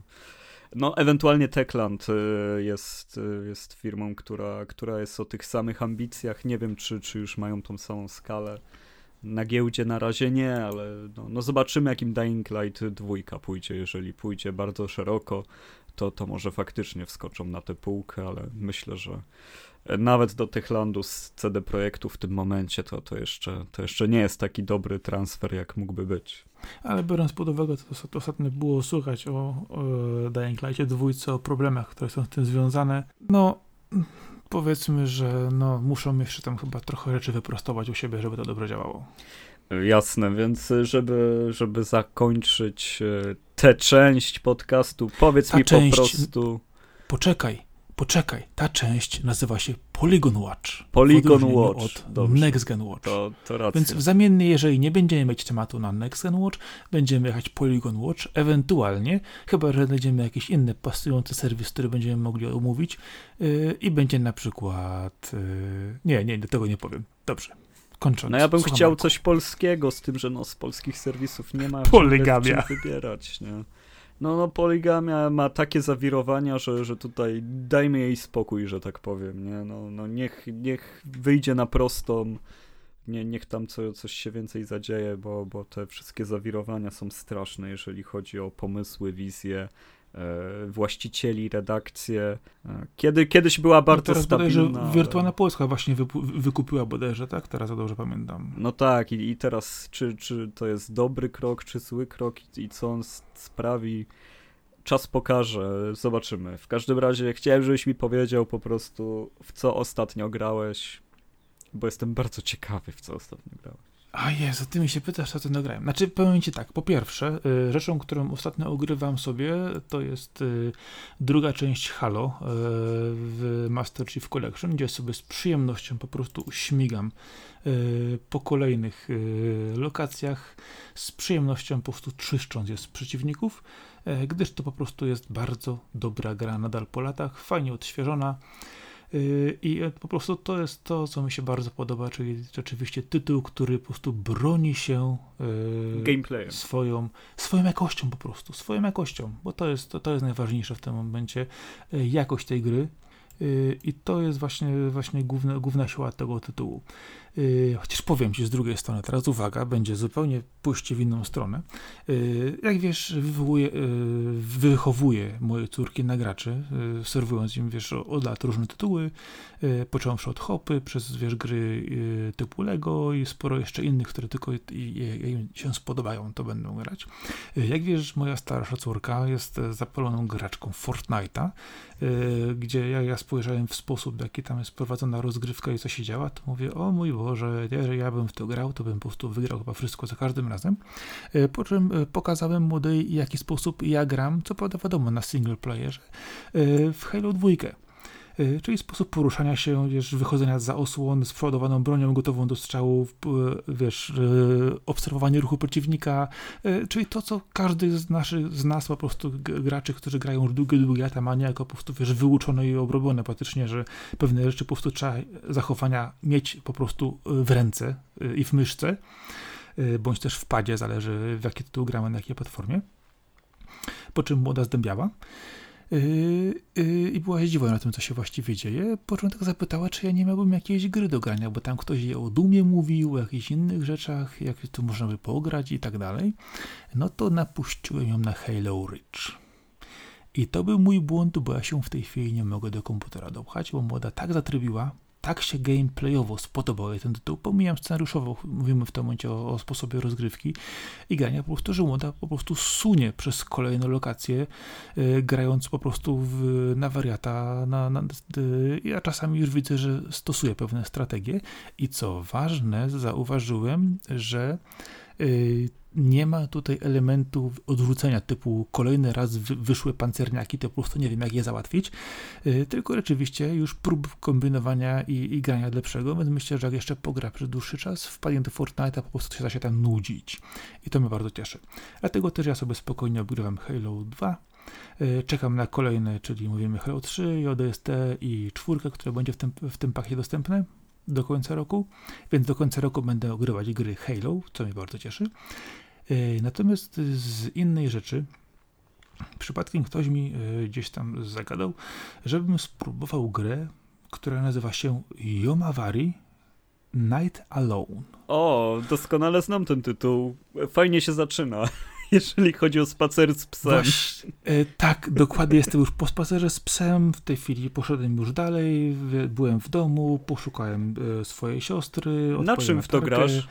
No, ewentualnie Techland y, jest, y, jest firmą, która, która jest o tych samych ambicjach. Nie wiem, czy, czy już mają tą samą skalę. Na giełdzie na razie nie, ale no, no zobaczymy, jakim Dying Light dwójka pójdzie. Jeżeli pójdzie bardzo szeroko, to, to może faktycznie wskoczą na tę półkę, ale myślę, że nawet do Techlandu z CD Projektu w tym momencie to, to, jeszcze, to jeszcze nie jest taki dobry transfer, jak mógłby być. Ale biorąc pod uwagę, to, to ostatnio było słuchać o, o Dying dwójce, o problemach, które są z tym związane, no powiedzmy, że no, muszą jeszcze tam chyba trochę rzeczy wyprostować u siebie, żeby to dobrze działało. Jasne, więc żeby, żeby zakończyć e, tę część podcastu, powiedz Ta mi część... po prostu. Poczekaj, poczekaj, ta część nazywa się Polygon Watch. Polygon Watch. Od Dobrze. Next Gen Watch. To, to racja. Więc w zamiennie, jeżeli nie będziemy mieć tematu na Next Gen Watch, będziemy jechać Polygon Watch, ewentualnie, chyba że znajdziemy jakiś inny pasujący serwis, który będziemy mogli omówić yy, i będzie na przykład... Yy, nie, nie, do tego nie powiem. Dobrze. Kończąc. No ja bym chciał Marku. coś polskiego, z tym, że no z polskich serwisów nie ma Poligamia. wybierać, nie? No, no poligamia ma takie zawirowania, że, że tutaj dajmy jej spokój, że tak powiem, nie? No, no niech, niech wyjdzie na prostą, nie, niech tam co, coś się więcej zadzieje, bo, bo te wszystkie zawirowania są straszne, jeżeli chodzi o pomysły, wizje, właścicieli, redakcję. E, kiedy, kiedyś była bardzo no teraz stabilna. Ale... Wirtualna Polska właśnie wykupiła bodajże, tak? Teraz ja dobrze pamiętam. No tak i, i teraz czy, czy to jest dobry krok, czy zły krok i, i co on sprawi, czas pokaże, zobaczymy. W każdym razie chciałem, żebyś mi powiedział po prostu, w co ostatnio grałeś, bo jestem bardzo ciekawy, w co ostatnio grałeś. A Jezu, ty mi się pytasz, co ty nagrałem. Znaczy, powiem ci tak, po pierwsze, y, rzeczą, którą ostatnio ogrywam sobie, to jest y, druga część Halo y, w Master Chief Collection, gdzie sobie z przyjemnością po prostu śmigam po kolejnych lokacjach, z przyjemnością po prostu czyszcząc je z przeciwników, gdyż to po prostu jest bardzo dobra gra nadal po latach, fajnie odświeżona, I po prostu to jest to, co mi się bardzo podoba, czyli rzeczywiście tytuł, który po prostu broni się Gameplayem. Swoją, swoją jakością po prostu, swoją jakością, bo to jest, to, to jest najważniejsze w tym momencie, jakość tej gry. I to jest właśnie, właśnie główna, główna siła tego tytułu. Y, chociaż powiem Ci z drugiej strony, teraz uwaga, będzie zupełnie pójście w inną stronę. Y, jak wiesz, wywołuję, y, wychowuję moje córki na graczy, serwując im, wiesz, od lat różne tytuły, począwszy od hopy, przez, wiesz, gry typu Lego i sporo jeszcze innych, które tylko im się spodobają, to będą grać. Jak wiesz, moja starsza córka jest zapaloną graczką Fortnite'a, gdzie ja, ja spojrzałem w sposób, w jaki tam jest prowadzona rozgrywka i co się działa, to mówię, o mój było, że jeżeli ja bym w to grał, to bym po prostu wygrał chyba wszystko za każdym razem. E, po czym e, pokazałem młodej, w jaki sposób ja gram, co prawda wiadomo na single playerze, e, w Halo 2. Y, czyli sposób poruszania się, wiesz, wychodzenia za osłon z przodowaną bronią gotową do strzału, wiesz, y, obserwowanie ruchu przeciwnika, y, czyli to, co każdy z naszych, z nas po prostu graczy, którzy grają już długie, długie lata ma jako po prostu, wiesz, wyuczone i obrobione praktycznie, że pewne rzeczy po prostu trzeba zachowania mieć po prostu w ręce i w myszce, bądź też w padzie, zależy w jaki tytuł gramy, na jakiej platformie. Po czym młoda zdębiała. Yy, yy, I była zdziwiona tym, co się właściwie dzieje. Po tak zapytała, czy ja nie miałbym jakiejś gry do grania, bo tam ktoś jej o Dumie mówił, o jakichś innych rzeczach, jak tu można by pograć i tak dalej. No to napuściłem ją na Halo Reach. I to był mój błąd, bo ja się w tej chwili nie mogę do komputera dopchać, bo młoda tak zatrybiła, tak się gameplayowo spodobał ten tytuł, pomijam scenariuszowo, mówimy w tym momencie o, o, sposobie rozgrywki i grania, po prostu, że młoda po prostu sunie przez kolejne lokacje, y, grając po prostu w, na wariata, na, na, ja czasami już widzę, że stosuje pewne strategie. I co ważne, zauważyłem, że nie ma tutaj elementu odrzucenia typu kolejny raz wyszły pancerniaki, to po prostu nie wiem jak je załatwić, y, tylko rzeczywiście już prób kombinowania i, i grania lepszego, więc myślę, że jak jeszcze pogra przez dłuższy czas, wpadnie do Fortnite'a, po prostu się da się tam nudzić. I to mnie bardzo cieszy. Dlatego też ja sobie spokojnie obgrywam Halo 2, y, Czekam na kolejne, czyli mówimy Halo 3, JST i czwórkę, które będzie w tym, w tym pakiecie dostępne do końca roku, więc do końca roku będę ogrywać gry Halo, co mnie bardzo cieszy. E, natomiast z innej rzeczy, przypadkiem ktoś mi e, gdzieś tam zagadał, żebym spróbował grę, która nazywa się Yomawari Night Alone. O, doskonale znam ten tytuł. Fajnie się zaczyna, jeżeli chodzi o spacer z psem. E, tak, dokładnie jestem już po spacerze z psem. W tej chwili poszedłem już dalej. Byłem w domu, poszukałem e, swojej siostry. Na czym w to grasz?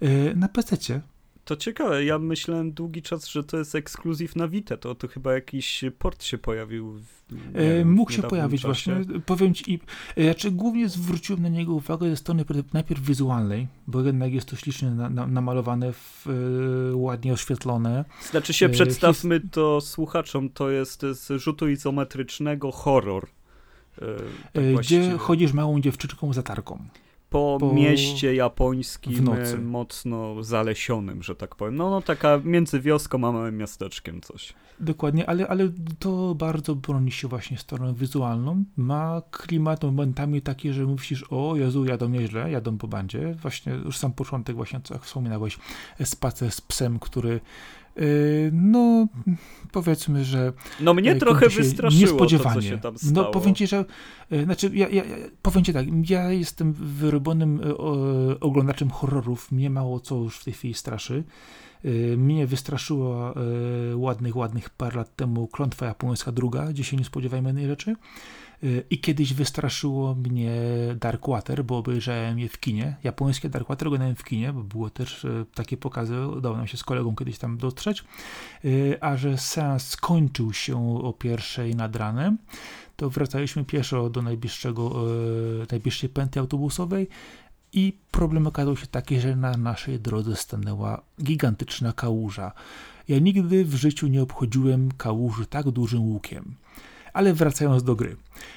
E, na PC. To ciekawe, ja myślałem długi czas, że to jest ekskluzyw na Vita, to, to chyba jakiś port się pojawił. W, e, mógł się pojawić czasie. właśnie, powiem ci, e, znaczy głównie zwróciłem na niego uwagę ze strony najpierw wizualnej, bo jednak jest to ślicznie na, na, namalowane, w, e, ładnie oświetlone. Znaczy się, przedstawmy to słuchaczom, to jest z rzutu izometrycznego horror. Tak gdzie chodzisz małą dziewczyczką za tarką po, po, mieście japońskim mocno zalesionym, że tak powiem. No, no taka między wioską a małym miasteczkiem coś. Dokładnie, ale, ale to bardzo broni się właśnie stroną wizualną. Ma klimat momentami taki, że myślisz, o Jezu, jadą nieźle, jadą po bandzie. Właśnie już sam początek właśnie, co jak wspominałeś, spacer z psem, który no, powiedzmy, że. No, mnie trochę wystraszyło niespodziewanie. To, co się tam no, stało. No, powiem ci, że. Yy, znaczy, ja, ja, powiem ci tak, ja jestem wyrobionym oglądaczem horrorów. Mnie mało co już w tej chwili straszy. Mnie wystraszyła ładnych, ładnych par lat temu Klątwa Japońska druga, gdzie się nie spodziewajmy innej rzeczy. I kiedyś wystraszyło mnie Darkwater, bo obejrzałem je w kinie. Japońskie Darkwater oglądałem w kinie, bo było też e, takie pokazy, udało nam się z kolegą kiedyś tam dotrzeć. E, a że seans skończył się o pierwszej nad ranem, to wracaliśmy pieszo do najbliższego, e, najbliższej pętli autobusowej i problem okazał się taki, że na naszej drodze stanęła gigantyczna kałuża. Ja nigdy w życiu nie obchodziłem kałuży tak dużym łukiem Ale wracając do gry.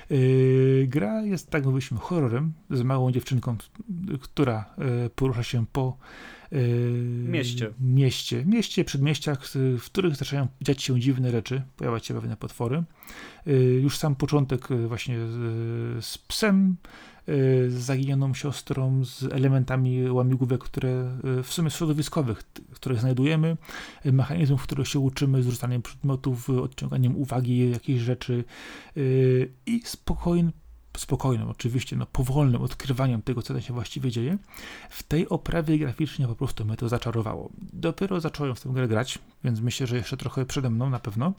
Yy, gra jest, tak mówiliśmy, horrorem z małą dziewczynką, która yy, porusza się po yy, mieście. mieście, mieście, przedmieściach, w których zaczynają dziać się dziwne rzeczy, pojawiać się pewne potwory. Yy, już sam początek właśnie z, psem, zaginioną siostrą, z elementami łamigłówek, które w sumie środowiskowych, które znajdujemy, mechanizmów, które się uczymy, zrzucaniem przedmiotów, odciąganiem uwagi jakiejś rzeczy i spokojny, spokojnym, oczywiście, no, powolnym odkrywaniem tego, co tam się właściwie dzieje, w tej oprawie graficznie po prostu mnie to zaczarowało. Dopiero zacząłem w tę grę grać, więc myślę, że jeszcze trochę przede mną na pewno,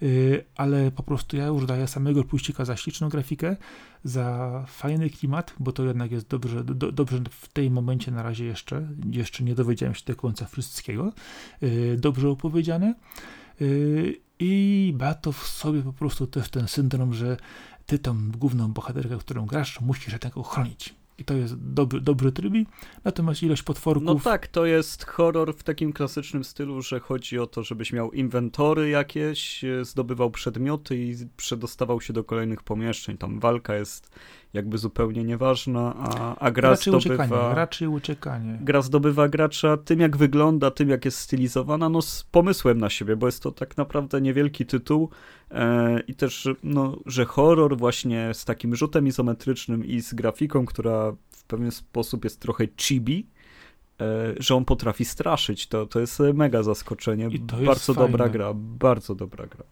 yy, ale po prostu ja już daję samego puścika za śliczną grafikę, za fajny klimat, bo to jednak jest dobrze, do, dobrze w tej momencie na razie jeszcze, jeszcze nie dowiedziałem się do końca wszystkiego, yy, dobrze opowiedziane, yy, i ma to w sobie po prostu też ten syndrom, że ty tą główną bohaterkę, którą grasz, musisz tego chronić. I to jest dobry, dobry trybi, natomiast ilość potworków... No tak, to jest horror w takim klasycznym stylu, że chodzi o to, żebyś miał inwentory jakieś, e, zdobywał przedmioty i przedostawał się do kolejnych pomieszczeń. Tam walka jest jakby zupełnie nieważna, a, a gra raczej zdobywa... Uciekanie, raczej uciekanie. Gra zdobywa gracza tym, jak wygląda, tym, jak jest stylizowana, no z pomysłem na siebie, bo jest to tak naprawdę niewielki tytuł e, i też, no, że horror właśnie z takim rzutem izometrycznym i z grafiką, która w pewien sposób jest trochę chibi, e, że on potrafi straszyć, to, to jest mega zaskoczenie. Bardzo dobra gra, bardzo dobra gra.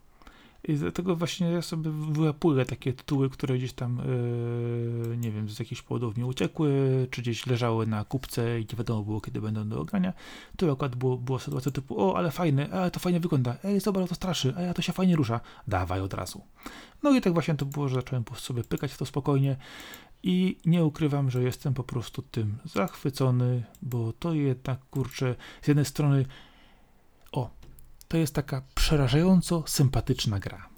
I dlatego właśnie ja sobie wyłapuję takie tytuły, które gdzieś tam, yy, nie wiem, z jakichś powodów mi uciekły, czy gdzieś leżały na kupce i nie wiadomo było, kiedy będą do ogrania. Tu akurat było, była sytuacja typu, o, ale fajny, ale to fajnie wygląda, ej, zobacz, to straszy, a ja to się fajnie rusza, dawaj od razu. No i tak właśnie to było, że zacząłem po sobie pykać w to spokojnie i nie ukrywam, że jestem po prostu tym zachwycony, bo to jednak, kurczę, z jednej strony to jest taka przerażająco sympatyczna gra.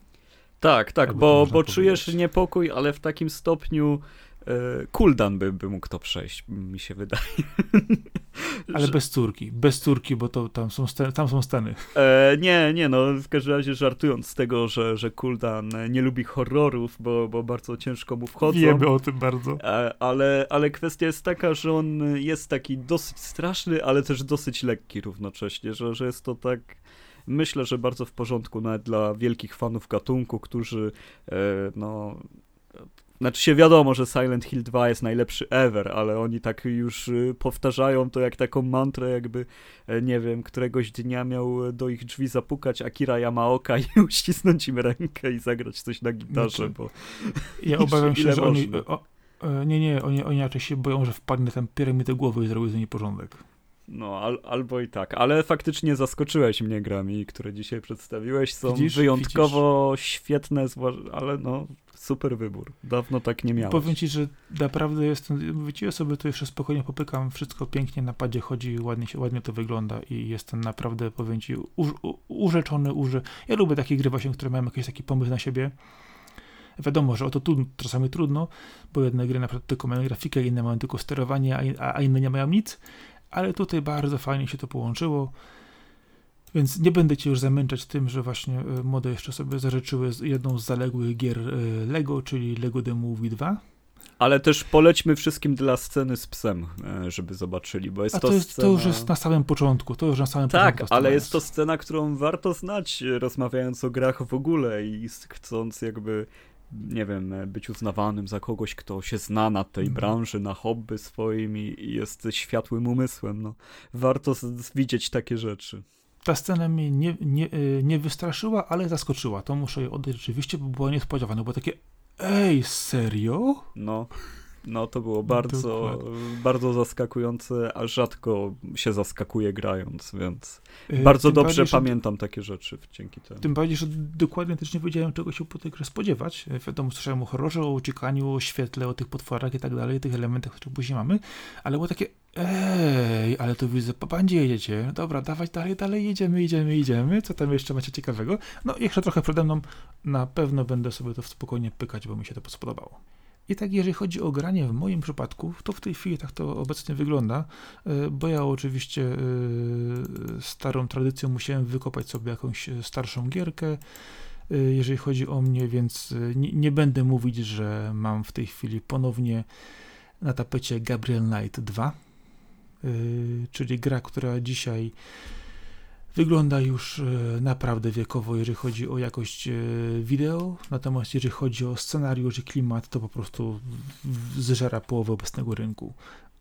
Tak, tak, bo, bo czujesz niepokój, ale w takim stopniu e, Kuldan by, by mógł to przejść, mi się wydaje. Ale że... bez córki, bez córki, bo to tam są, sceny, tam są sceny. E, nie, nie, no w każdym razie żartując z tego, że, że Kuldan nie lubi horrorów, bo, bo bardzo ciężko mu wchodzą. Wiemy o tym bardzo. E, ale, ale kwestia jest taka, że on jest taki dosyć straszny, ale też dosyć lekki równocześnie, że, że jest to tak myślę, że bardzo w porządku nawet dla wielkich fanów gatunku, którzy e, no znaczy się wiadomo, że Silent Hill 2 jest najlepszy ever, ale oni tak już y, powtarzają to jak taką mantrę, jakby, e, nie wiem, któregoś dnia miał do ich drzwi zapukać Akira Yamaoka i uścisnąć im rękę i zagrać coś na gitarze, znaczy, bo... Ja obawiam się, że oni... O, e, nie, nie, oni, oni raczej się boją, że wpadnie ten piramidę do głowy i zrobi z niej porządek. No, al, albo i tak, ale faktycznie zaskoczyłeś mnie grami, które dzisiaj przedstawiłeś. Są widzisz, wyjątkowo widzisz. świetne, ale no, super wybór. Dawno tak nie miałem. Powiem ci, że naprawdę jestem, wiecie, sobie to jeszcze spokojnie popykam, wszystko pięknie na padzie chodzi, ładnie, się, ładnie to wygląda i jestem naprawdę, powiem ci, u, u, urzeczony, uży. Ja lubię takie gry właśnie, które mają jakiś taki pomysł na siebie. Wiadomo, że o to tu czasami trudno, bo jedne gry na przykład tylko mają grafikę, inne mają tylko sterowanie, a, a inne nie mają nic, ale tutaj bardzo fajnie się to połączyło. Więc nie będę cię już zamęczać tym, że właśnie e, mody jeszcze sobie zażyczyły jedną z zaległych gier e, Lego, czyli Lego The Movie 2. Ale też polećmy wszystkim dla sceny z psem, e, żeby zobaczyli, bo jest A to, to, jest, scena... to już jest na samym początku, to już na samym tak, początku. Tak, ale jest to scena, którą warto znać, rozmawiając o grach w ogóle i chcąc jakby nie wiem, być uznawanym za kogoś, kto się zna na tej mhm. branży, na hobby swoim i, jest światłym umysłem. No. Warto widzieć takie rzeczy. Ta scena mnie nie, nie, e, nie wystraszyła, ale zaskoczyła. To muszę jej oddać rzeczywiście, bo była niespodziewana. Było takie, ej, serio? No. No to było bardzo, bardzo zaskakujące, a rzadko się zaskakuje grając, więc yy, bardzo dobrze bardziej, pamiętam że, takie rzeczy dzięki temu. Tym bardziej, że dokładnie też nie wiedziałem, czego się po tej grze spodziewać. E, wiadomo, słyszałem o horrorze, o uciekaniu, o świetle, o tych potworach i tak dalej, tych elementach, które później mamy, ale było takie, ej, ale to widzę, po bandzie jedziecie, no dobra, dawać dalej, dalej, jedziemy, jedziemy, jedziemy, co tam jeszcze macie ciekawego? No jeszcze trochę przede mną, na pewno będę sobie to spokojnie pykać, bo mi się to spodobało. I tak jeżeli chodzi o granie w moim przypadku, to w tej chwili tak to obecnie wygląda, e, bo ja oczywiście e, starą tradycją musiałem wykopać sobie jakąś starszą gierkę, jeżeli chodzi o mnie, więc nie, nie będę mówić, że mam w tej chwili ponownie na tapecie Gabriel Knight 2, czyli gra, która dzisiaj Wygląda już e, naprawdę wiekowo, jeżeli chodzi o jakość e, wideo, natomiast jeżeli chodzi o scenariusz i klimat, to po prostu zżera połowę obecnego rynku.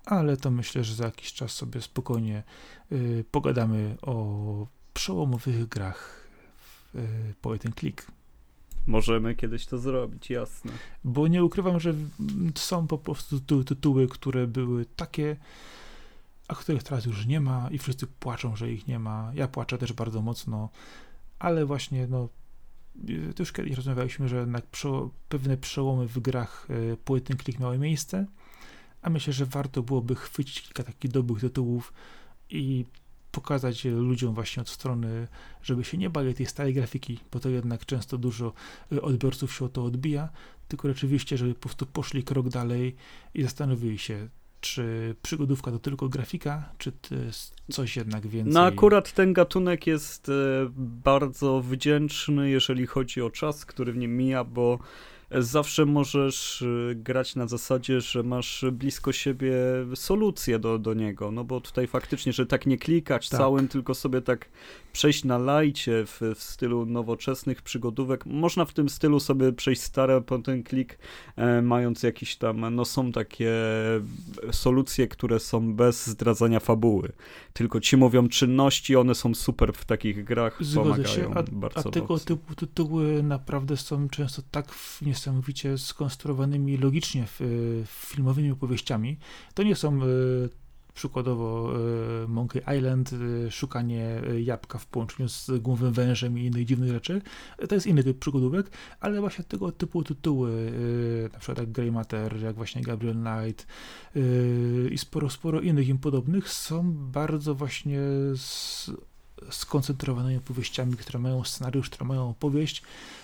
Ale to myślę, że za jakiś czas sobie spokojnie e, pogadamy o przełomowych grach w point and click. Możemy kiedyś to zrobić, jasne. Bo nie ukrywam, że są po prostu tytuły, które były takie a których teraz już nie ma i wszyscy płaczą, że ich nie ma. Ja płaczę też bardzo mocno, ale właśnie, no, to już kiedyś rozmawialiśmy, że jednak pewne przełomy w grach y, płytny klik miały miejsce, a myślę, że warto byłoby chwycić kilka takich dobrych tytułów i pokazać ludziom właśnie od strony, żeby się nie bali tej stałej grafiki, bo to jednak często dużo y, odbiorców się o to odbija, tylko rzeczywiście, żeby po prostu poszli krok dalej i zastanowili się, czy przygodówka to tylko grafika, czy to jest coś jednak więcej? No akurat ten gatunek jest e, bardzo wdzięczny, jeżeli chodzi o czas, który w nim mija, bo zawsze możesz y, grać na zasadzie, że masz blisko siebie solucję do, do niego, no bo tutaj faktycznie, że tak nie klikać tak. całym, tylko sobie tak przejść na lajcie w, w, stylu nowoczesnych przygodówek. Można w tym stylu sobie przejść stare, potem klik, e, mając jakiś tam, no są takie solucje, które są bez zdradzania fabuły, tylko ci mówią czynności, one są super w takich grach, Zgodzę pomagają się, a, bardzo a tego typu tytuły naprawdę są często tak w niesamowicie skonstruowanymi logicznie w filmowymi opowieściami. To nie są e, przykładowo e, Monkey Island, e, szukanie jabłka w połączeniu z głowym wężem i innych dziwnych rzeczy. To jest inny typ przygodówek, ale właśnie tego typu tytuły, na przykład jak Grey Matter, jak właśnie Gabriel Knight i sporo, sporo innych im podobnych są bardzo właśnie skoncentrowanymi opowieściami, które mają scenariusz, które mają opowieść.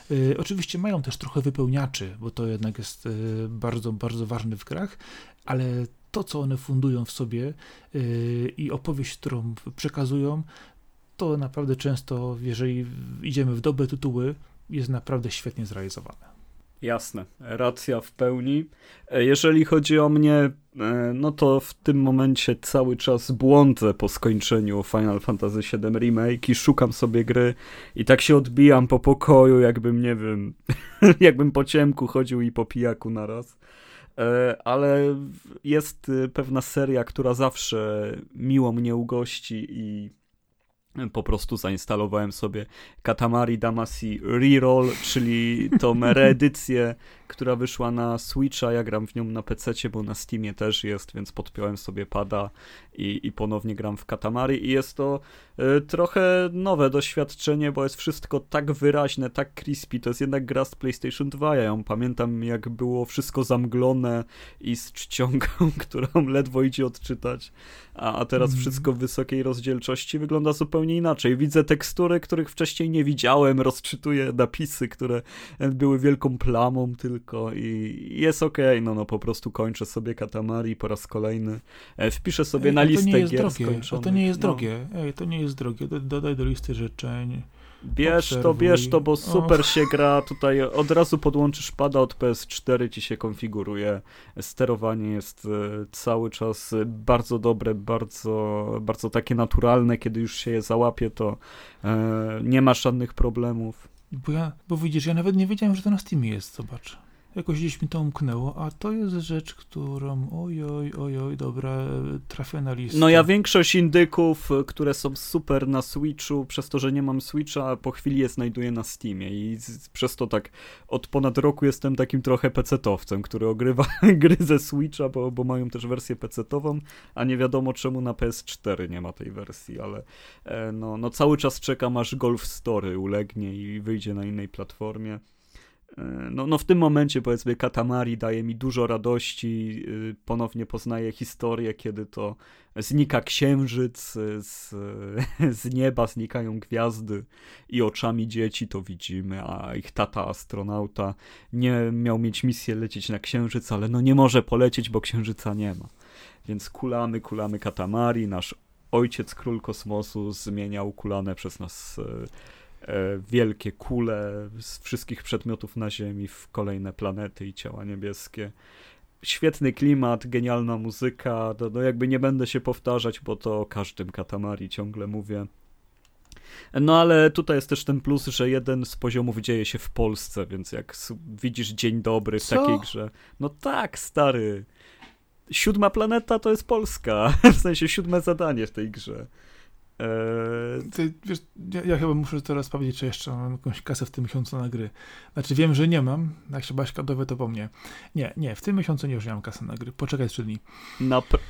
Yy, oczywiście mają też trochę wypełniaczy, bo to jednak jest yy, bardzo, bardzo ważne w grach, ale to, co one fundują w sobie yy, i opowieść, którą przekazują, to naprawdę często, jeżeli idziemy w dobre tytuły, jest naprawdę świetnie zrealizowane. Jasne, racja w pełni. E, jeżeli chodzi o mnie, e, no to w tym momencie cały czas błądzę po skończeniu Final Fantasy VII Remake i szukam sobie gry i tak się odbijam po pokoju, jakbym, nie wiem, jakbym po ciemku chodził i po pijaku naraz. E, ale jest pewna seria, która zawsze miło mnie ugości i po prostu zainstalowałem sobie Katamari Damacy Reroll, czyli tą reedycję, która wyszła na Switcha. Ja gram w nią na PC, bo na Steamie też jest, więc podpiąłem sobie pada i, i ponownie gram w Katamari. I jest to y, trochę nowe doświadczenie, bo jest wszystko tak wyraźne, tak crispy. To jest jednak gra z PlayStation 2. Ja ją pamiętam, jak było wszystko zamglone i z czcionką, którą ledwo idzie odczytać. A, a teraz mm. wszystko w wysokiej rozdzielczości wygląda zupełnie inaczej. Widzę tekstury, których wcześniej nie widziałem, rozczytuję napisy, które były wielką plamą tylko i jest okej, okay. no no po prostu kończę sobie Katamari po raz kolejny. E, wpiszę sobie Ej, na listę gier drogie. skończonych. To nie jest no. drogie. Ej, to nie jest drogie. Dodaj do listy życzeń. Bierz Obserwuj. to, bierz to, bo super Och. się gra. Tutaj od razu podłączysz pada od PS4, ci się konfiguruje. Sterowanie jest e, cały czas bardzo dobre, bardzo, bardzo takie naturalne. Kiedy już się je załapie, to e, nie ma żadnych problemów. Bo ja, bo widzisz, ja nawet nie wiedziałem, że to na Steamie jest, zobacz jakoś gdzieś mi to umknęło, a to jest rzecz, którą ojoj, ojoj, dobra, trafię na listę. No ja większość indyków, które są super na Switchu, przez to, że nie mam Switcha, po chwili je znajduję na Steamie i z, przez to tak od ponad roku jestem takim trochę pecetowcem, który ogrywa gry ze Switcha, bo, bo mają też wersję pecetową, a nie wiadomo czemu na PS4 nie ma tej wersji, ale e, no, no cały czas czekam aż Golf Story ulegnie i wyjdzie na innej platformie. E, no, no w tym momencie powiedzmy Katamari daje mi dużo radości, y, ponownie poznaję historię, kiedy to znika księżyc, z, z nieba znikają gwiazdy i oczami dzieci to widzimy, a ich tata astronauta nie miał mieć misję lecieć na księżyc, ale no nie może polecieć, bo księżyca nie ma. Więc kulamy, kulamy Katamari, nasz ojciec król kosmosu zmieniał kulane przez nas wielkie kule z wszystkich przedmiotów na Ziemi w kolejne planety i ciała niebieskie świetny klimat, genialna muzyka, no, no jakby nie będę się powtarzać, bo to o każdym Katamari ciągle mówię. No ale tutaj jest też ten plus, że jeden z poziomów dzieje się w Polsce, więc jak widzisz dzień dobry w Co? takiej grze, no tak, stary. Siódma planeta to jest Polska, w sensie siódme zadanie w tej grze. Eee... Ty, wiesz, ja, ja, chyba muszę teraz powiedzieć, czy jeszcze mam jakąś kasę w tym miesiącu na gry. Znaczy wiem, że nie mam, jak się Baśka dowie, to po mnie. Nie, nie, w tym miesiącu nie użyłem kasy na gry. Poczekaj trzy dni.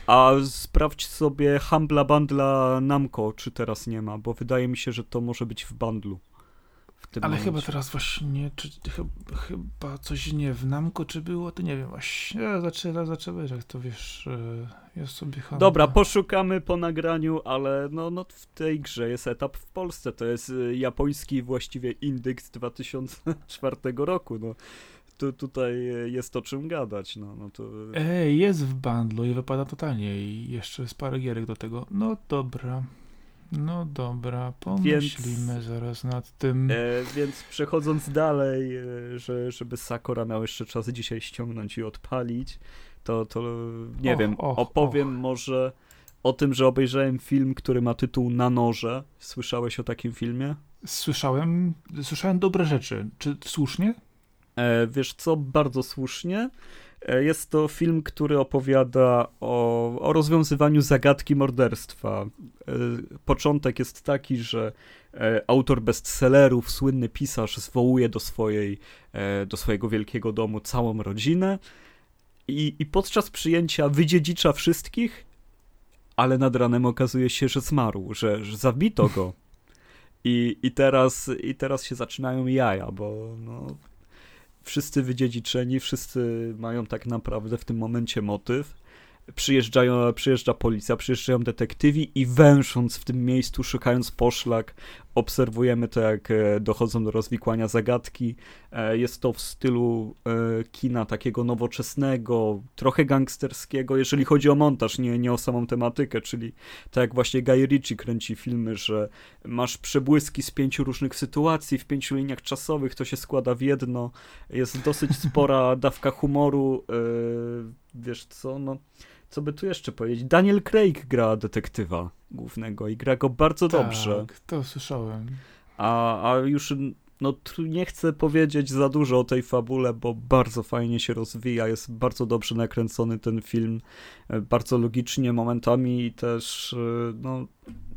a sprawdź sobie Humbla Bundla Namco, czy teraz nie ma, bo wydaje mi się, że to może być w bundlu Ale momencie. chyba teraz właśnie, czy chyba, chyba coś nie w Namco, czy było, to nie wiem właśnie. Ja zaczęła, zaczęła, jak to wiesz, jest sobie handla. Dobra, poszukamy po nagraniu, ale no, no w tej grze jest etap w Polsce, to jest y, japoński właściwie indeks 2004 roku, no. Tu, tutaj jest o czym gadać, no, no to... Ej, jest w bundlu i wypada totalnie i jeszcze jest parę gierek do tego. No dobra. No dobra, pomyślimy więc, zaraz nad tym. E, więc przechodząc dalej, e, że, żeby Sakura miał jeszcze czas dzisiaj ściągnąć i odpalić, to, to nie och, wiem, och, opowiem och. może o tym, że obejrzałem film, który ma tytuł Na noże. Słyszałeś o takim filmie? Słyszałem, słyszałem dobre rzeczy. Czy słusznie? E, wiesz co, bardzo słusznie. E, jest to film, który opowiada o, o rozwiązywaniu zagadki morderstwa. E, początek jest taki, że e, autor bestsellerów, słynny pisarz, zwołuje do, swojej, do swojego wielkiego domu całą rodzinę i, i podczas przyjęcia wydziedzicza wszystkich, ale nad ranem okazuje się, że zmarł, że, że zabito go. I, i, teraz, I teraz się zaczynają jaja, bo no, wszyscy wydziedziczeni, wszyscy mają tak naprawdę w tym momencie motyw. Przyjeżdżają, przyjeżdża policja, przyjeżdżają detektywi i węsząc w tym miejscu, szukając poszlak, obserwujemy to, jak e, dochodzą do rozwikłania zagadki. E, jest to w stylu e, kina takiego nowoczesnego, trochę gangsterskiego, jeżeli chodzi o montaż, nie, nie o samą tematykę, czyli tak jak właśnie Guy Ritchie kręci filmy, że masz przebłyski z pięciu różnych sytuacji, w pięciu liniach czasowych, to się składa w jedno. Jest dosyć spora dawka humoru, wiesz co, no co by tu jeszcze powiedzieć? Daniel Craig gra detektywa głównego i gra go bardzo tak, dobrze. Tak, to słyszałem. A, a już no nie chcę powiedzieć za dużo o tej fabule, bo bardzo fajnie się rozwija, jest bardzo dobrze nakręcony ten film, e, bardzo logicznie momentami i też e, no,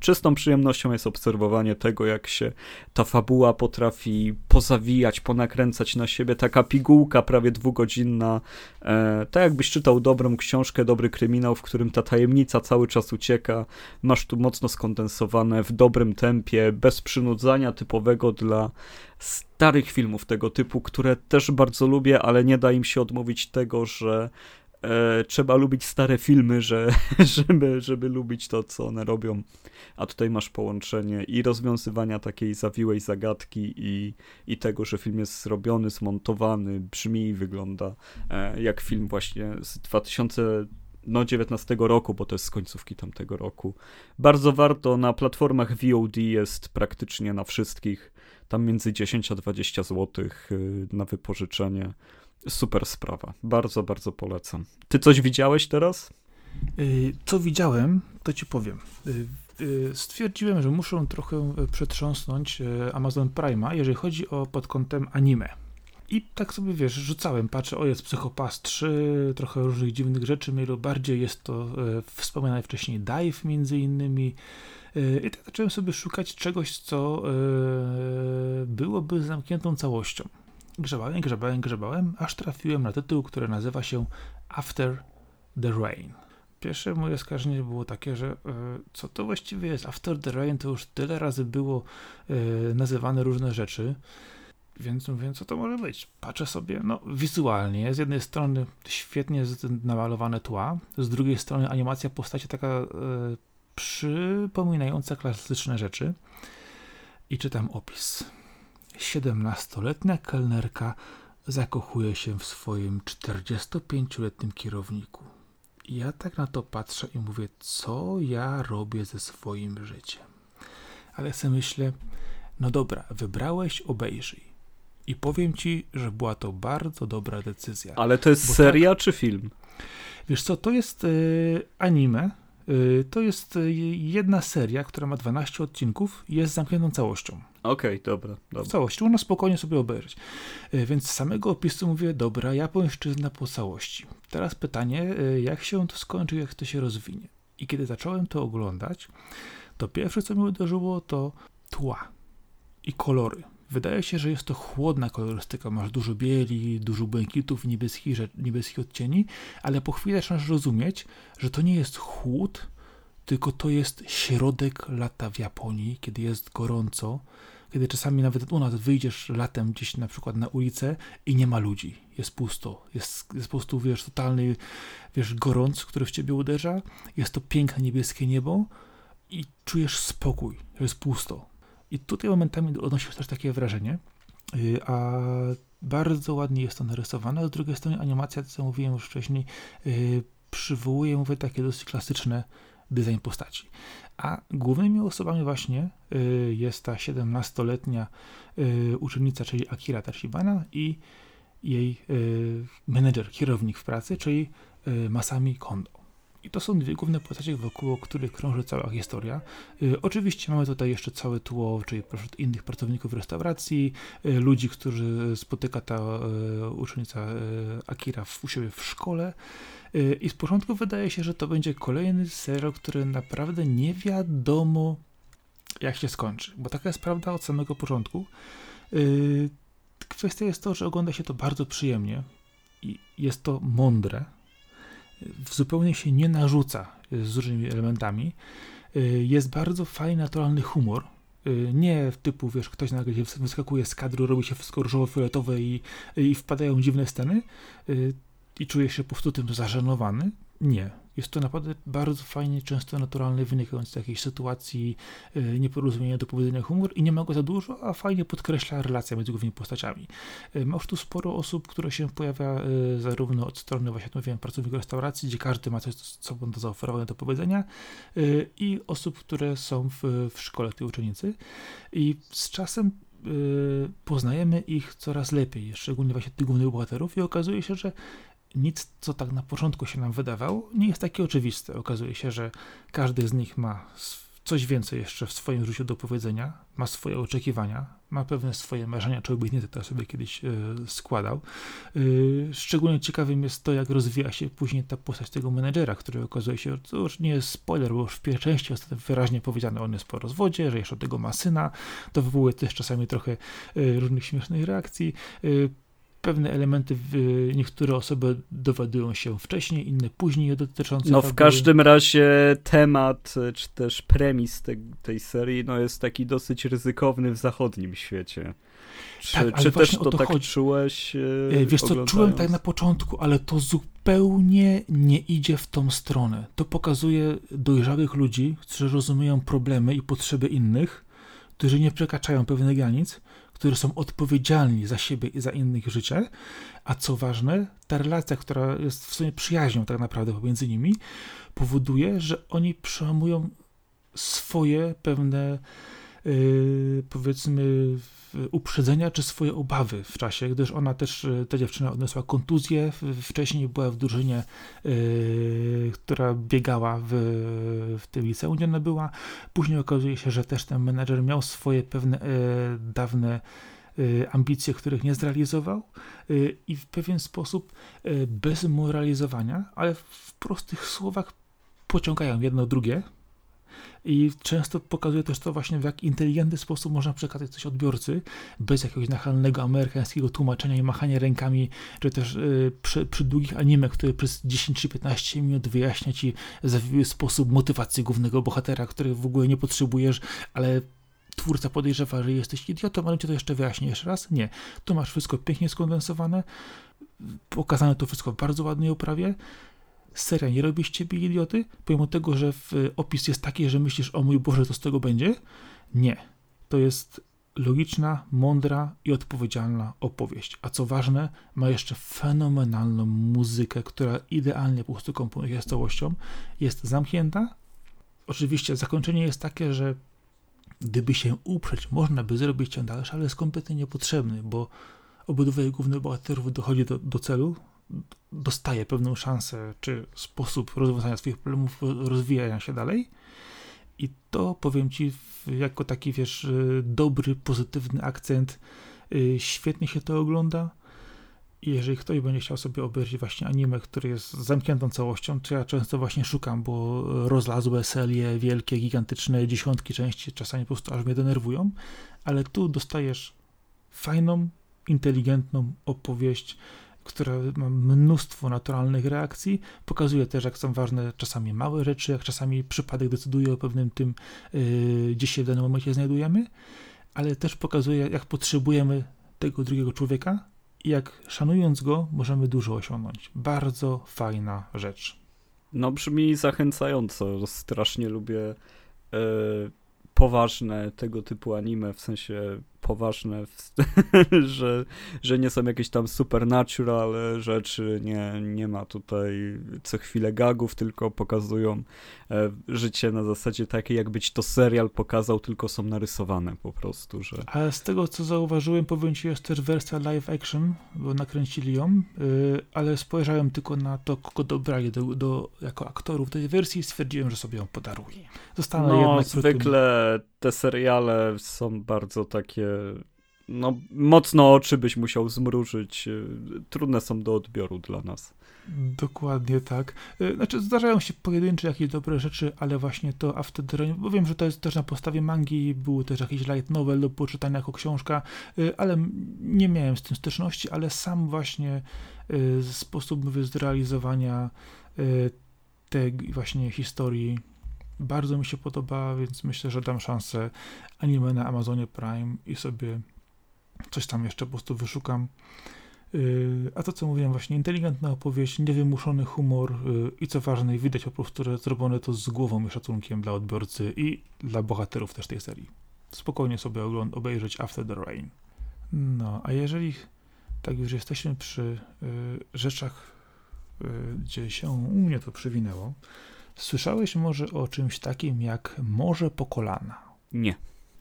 czystą przyjemnością jest obserwowanie tego, jak się ta fabuła potrafi pozawijać, ponakręcać na siebie. Taka pigułka prawie dwugodzinna, e, tak jakbyś czytał dobrą książkę, dobry kryminał, w którym ta tajemnica cały czas ucieka. Masz tu mocno skondensowane w dobrym tempie, bez przynudzania typowego dla starych filmów tego typu, które też bardzo lubię, ale nie da im się odmówić tego, że e, trzeba lubić stare filmy, że, żeby, żeby lubić to, co one robią. A tutaj masz połączenie i rozwiązywania takiej zawiłej zagadki i, i tego, że film jest zrobiony, zmontowany, brzmi i wygląda e, jak film właśnie z 2000 no 19 roku, bo to jest z końcówki tamtego roku. Bardzo warto, na platformach VOD jest praktycznie na wszystkich, tam między 10 a 20 zł y, na wypożyczenie. Super sprawa. Bardzo, bardzo polecam. Ty coś widziałeś teraz? Y, co widziałem, to ci powiem. Y, stwierdziłem, że muszę trochę przetrząsnąć Amazon Prime'a, jeżeli chodzi o pod kątem anime. I tak sobie wiesz, rzucałem, patrzę, o jest Psychopass 3, trochę różnych dziwnych rzeczy, mniej bardziej jest to e, wspomniane wcześniej Dive między innymi. E, I tak zacząłem sobie szukać czegoś, co e, byłoby zamkniętą całością. Grzebałem, grzebałem, grzebałem, aż trafiłem na tytuł, który nazywa się After the Rain. Pierwsze moje skarżenie było takie, że e, co to właściwie jest After the Rain, to już tyle razy było e, nazywane różne rzeczy. Więc mówię, co to może być? Patrzę sobie, no wizualnie, z jednej strony świetnie namalowane tła, z drugiej strony animacja postaci taka e, przypominająca klasyczne rzeczy. I czytam opis. 17-letnia kelnerka zakochuje się w swoim 45-letnim kierowniku. Ja tak na to patrzę i mówię, co ja robię ze swoim życiem. Ale sobie myślę, No dobra, wybrałeś, obejrzyj. I powiem ci, że była to bardzo dobra decyzja. Ale to jest seria tak, czy film? Wiesz co, to jest y, anime. Y, to jest y, jedna seria, która ma 12 odcinków i jest zamkniętą całością. Okej, okay, dobra, dobra. W całości, można spokojnie sobie obejrzeć. Więc z samego opisu mówię, dobra, japońszczyzna po całości. Teraz pytanie, jak się to skończy, jak to się rozwinie. I kiedy zacząłem to oglądać, to pierwsze, co mi uderzyło, to tła i kolory. Wydaje się, że jest to chłodna kolorystyka. Masz dużo bieli, dużo błękitów, niebieskich, niebieskich odcieni, ale po chwili zaczynasz rozumieć, że to nie jest chłód, tylko to jest środek lata w Japonii, kiedy jest gorąco, kiedy czasami nawet u nas wyjdziesz latem gdzieś na przykład na ulicę i nie ma ludzi, jest pusto, jest, jest po prostu, wiesz, totalny, wiesz, gorąc, który w ciebie uderza, jest to piękne niebieskie niebo i czujesz spokój, jest pusto. I tutaj momentami odnosisz też takie wrażenie, y, a bardzo ładnie jest to narysowane, z drugiej strony animacja, co mówiłem już wcześniej, y, przywołuje, mówię, takie dosyć klasyczne design postaci. A głównymi osobami właśnie y, jest ta 17-letnia uczennica, czyli Akira Tachibana i jej menedżer, kierownik w pracy, czyli Masami Kondo. I to są dwie główne postacie, wokół których krąży cała historia. Y, oczywiście mamy tutaj jeszcze całe tło, czyli innych pracowników restauracji, y, ludzi, którzy spotyka ta y, uczennica Akira w, u siebie w szkole. I z początku wydaje się, że to będzie kolejny serial, który naprawdę nie wiadomo, jak się skończy. Bo taka jest prawda od samego początku. Kwestia jest to, że ogląda się to bardzo przyjemnie i jest to mądre zupełnie się nie narzuca z różnymi elementami. Y, jest bardzo fajny, naturalny humor. Y, nie w typu, wiesz, ktoś nagle wyskakuje z kadru, robi się wszystko różowo-fioletowe i, i wpadają dziwne sceny y, i czuje się po prostu tym zażenowany. Nie. Jest to naprawdę bardzo fajnie, często naturalny, wynikający z jakiejś sytuacji, yy, nieporozumienia do powiedzenia humor i nie ma go za dużo, a fajnie podkreśla relacja między głównymi postaciami. Yy, masz tu sporo osób, które się pojawia yy, zarówno od strony, właśnie mówiłem, pracowników restauracji, gdzie każdy ma coś, co do zaoferowane do powiedzenia i osób, które są w, w szkole tej uczennicy i z czasem poznajemy ich coraz lepiej, szczególnie właśnie tych głównych bohaterów i okazuje się, że nic, co tak na początku się nam wydawało, nie jest takie oczywiste. Okazuje się, że każdy z nich ma coś więcej jeszcze w swoim życiu do powiedzenia, ma swoje oczekiwania, ma pewne swoje marzenia czy obietnice, które sobie kiedyś y, składał. Y, szczególnie ciekawym jest to, jak rozwija się później ta postać tego menedżera, który okazuje się, to już nie jest spoiler, bo już w pierwszej części jest wyraźnie powiedziane, on jest po rozwodzie, że jeszcze tego ma syna, to wywołuje też czasami trochę y, różnych śmiesznych reakcji pewne elementy, niektóre osoby dowiadują się wcześniej, inne później dotyczące. No w każdym razie temat, czy też premis te, tej serii, no jest taki dosyć ryzykowny w zachodnim świecie. Czy, tak, czy też to, to tak chodzi. czułeś? E, Wiesz co, czułem tak na początku, ale to zupełnie nie idzie w tą stronę. To pokazuje dojrzałych ludzi, którzy rozumieją problemy i potrzeby innych, którzy nie przekraczają pewnych granic, którzy są odpowiedzialni za siebie i za innych życie, a co ważne, ta relacja, która jest w sumie przyjaźnią tak naprawdę pomiędzy nimi, powoduje, że oni przełamują swoje pewne powiedzmy uprzedzenia czy swoje obawy w czasie, gdyż ona też, y, ta dziewczyna odniosła kontuzję, wcześniej była w drużynie, yy, która biegała w, w tym liceum, gdzie ona była. Później okazuje się, że też ten menedżer miał swoje pewne dawne y, ambicje, których nie zrealizował y, i w pewien sposób bez moralizowania, ale w prostych słowach pociągają jedno drugie, i często pokazuje też to właśnie, w jak inteligentny sposób można przekazać coś odbiorcy, bez jakiegoś nachalnego amerykańskiego tłumaczenia i machania rękami, czy też yy, przy, przy, długich anime, które przez 10 czy 15 minut wyjaśnia ci zawiły sposób motywacji głównego bohatera, który w ogóle nie potrzebujesz, ale twórca podejrzewa, że jesteś idiotą, ale ci to jeszcze wyjaśnię jeszcze raz. Nie. Tu masz wszystko pięknie skondensowane, pokazane to wszystko w bardzo ładnej oprawie, seria nie robi z ciebie idioty, pomimo tego, że opis jest taki, że myślisz, o mój Boże, to z tego będzie? Nie. To jest logiczna, mądra i odpowiedzialna opowieść. A co ważne, ma jeszcze fenomenalną muzykę, która idealnie po prostu komponuje z całością. Jest zamknięta. Oczywiście zakończenie jest takie, że gdyby się uprzeć, można by zrobić ciąg dalszy, ale jest kompletnie niepotrzebny, bo obydwoje głównych bohaterów dochodzi do, do celu, dostaje pewną szansę, czy sposób rozwiązania swoich problemów, rozwijania się dalej. I to powiem ci, jako taki wiesz, dobry, pozytywny akcent, y, świetnie się to ogląda. Jeżeli ktoś będzie chciał sobie obejrzeć właśnie anime, który jest zamkniętą całością, to ja często właśnie szukam, bo rozlazłe serie, wielkie, gigantyczne, dziesiątki części czasami po prostu aż mnie denerwują, ale tu dostajesz fajną, inteligentną opowieść, która ma mnóstwo naturalnych reakcji, pokazuje też, jak są ważne czasami małe rzeczy, jak czasami przypadek decyduje o pewnym tym, yy, gdzie się w danym momencie znajdujemy, ale też pokazuje, jak potrzebujemy tego drugiego człowieka i jak szanując go, możemy dużo osiągnąć. Bardzo fajna rzecz. No brzmi zachęcająco. Strasznie lubię yy, poważne tego typu anime, w sensie poważne, że, że nie są jakieś tam supernatural rzeczy, nie, nie ma tutaj co chwilę gagów, tylko pokazują e, życie na zasadzie takiej, jakby ci to serial pokazał, tylko są narysowane po prostu, że... A z tego, co zauważyłem, powiem ci, jest też wersja live action, bo nakręcili ją, yy, ale spojrzałem tylko na to, kogo dobrali do, do, jako aktorów tej wersji i stwierdziłem, że sobie ją podaruję. Zostanę no, jednak zwykle te seriale są bardzo takie no, mocno oczy byś musiał zmrużyć. Y, trudne są do odbioru dla nas. Dokładnie tak. Y, znaczy, zdarzają się pojedyncze jakieś dobre rzeczy, ale właśnie to After the bo wiem, że to jest też na podstawie mangi, był też jakiś light novel do poczytania jako książka, y, ale nie miałem z tym styczności, ale sam właśnie sposób zrealizowania tej właśnie historii bardzo mi się podoba, więc myślę, że dam szansę anime na Amazonie Prime i sobie coś tam jeszcze po prostu wyszukam. Yy, a to, co mówiłem, właśnie inteligentna opowieść, niewymuszony humor yy, i co ważne, widać po prostu, że zrobione to z głową i szacunkiem dla odbiorcy i dla bohaterów też tej serii. Spokojnie sobie obejrzeć After the Rain. No, a jeżeli tak już jesteśmy przy yy, rzeczach, gdzie się u mnie to przewinęło, Słyszałeś może o czymś takim jak Morze po kolana? Nie.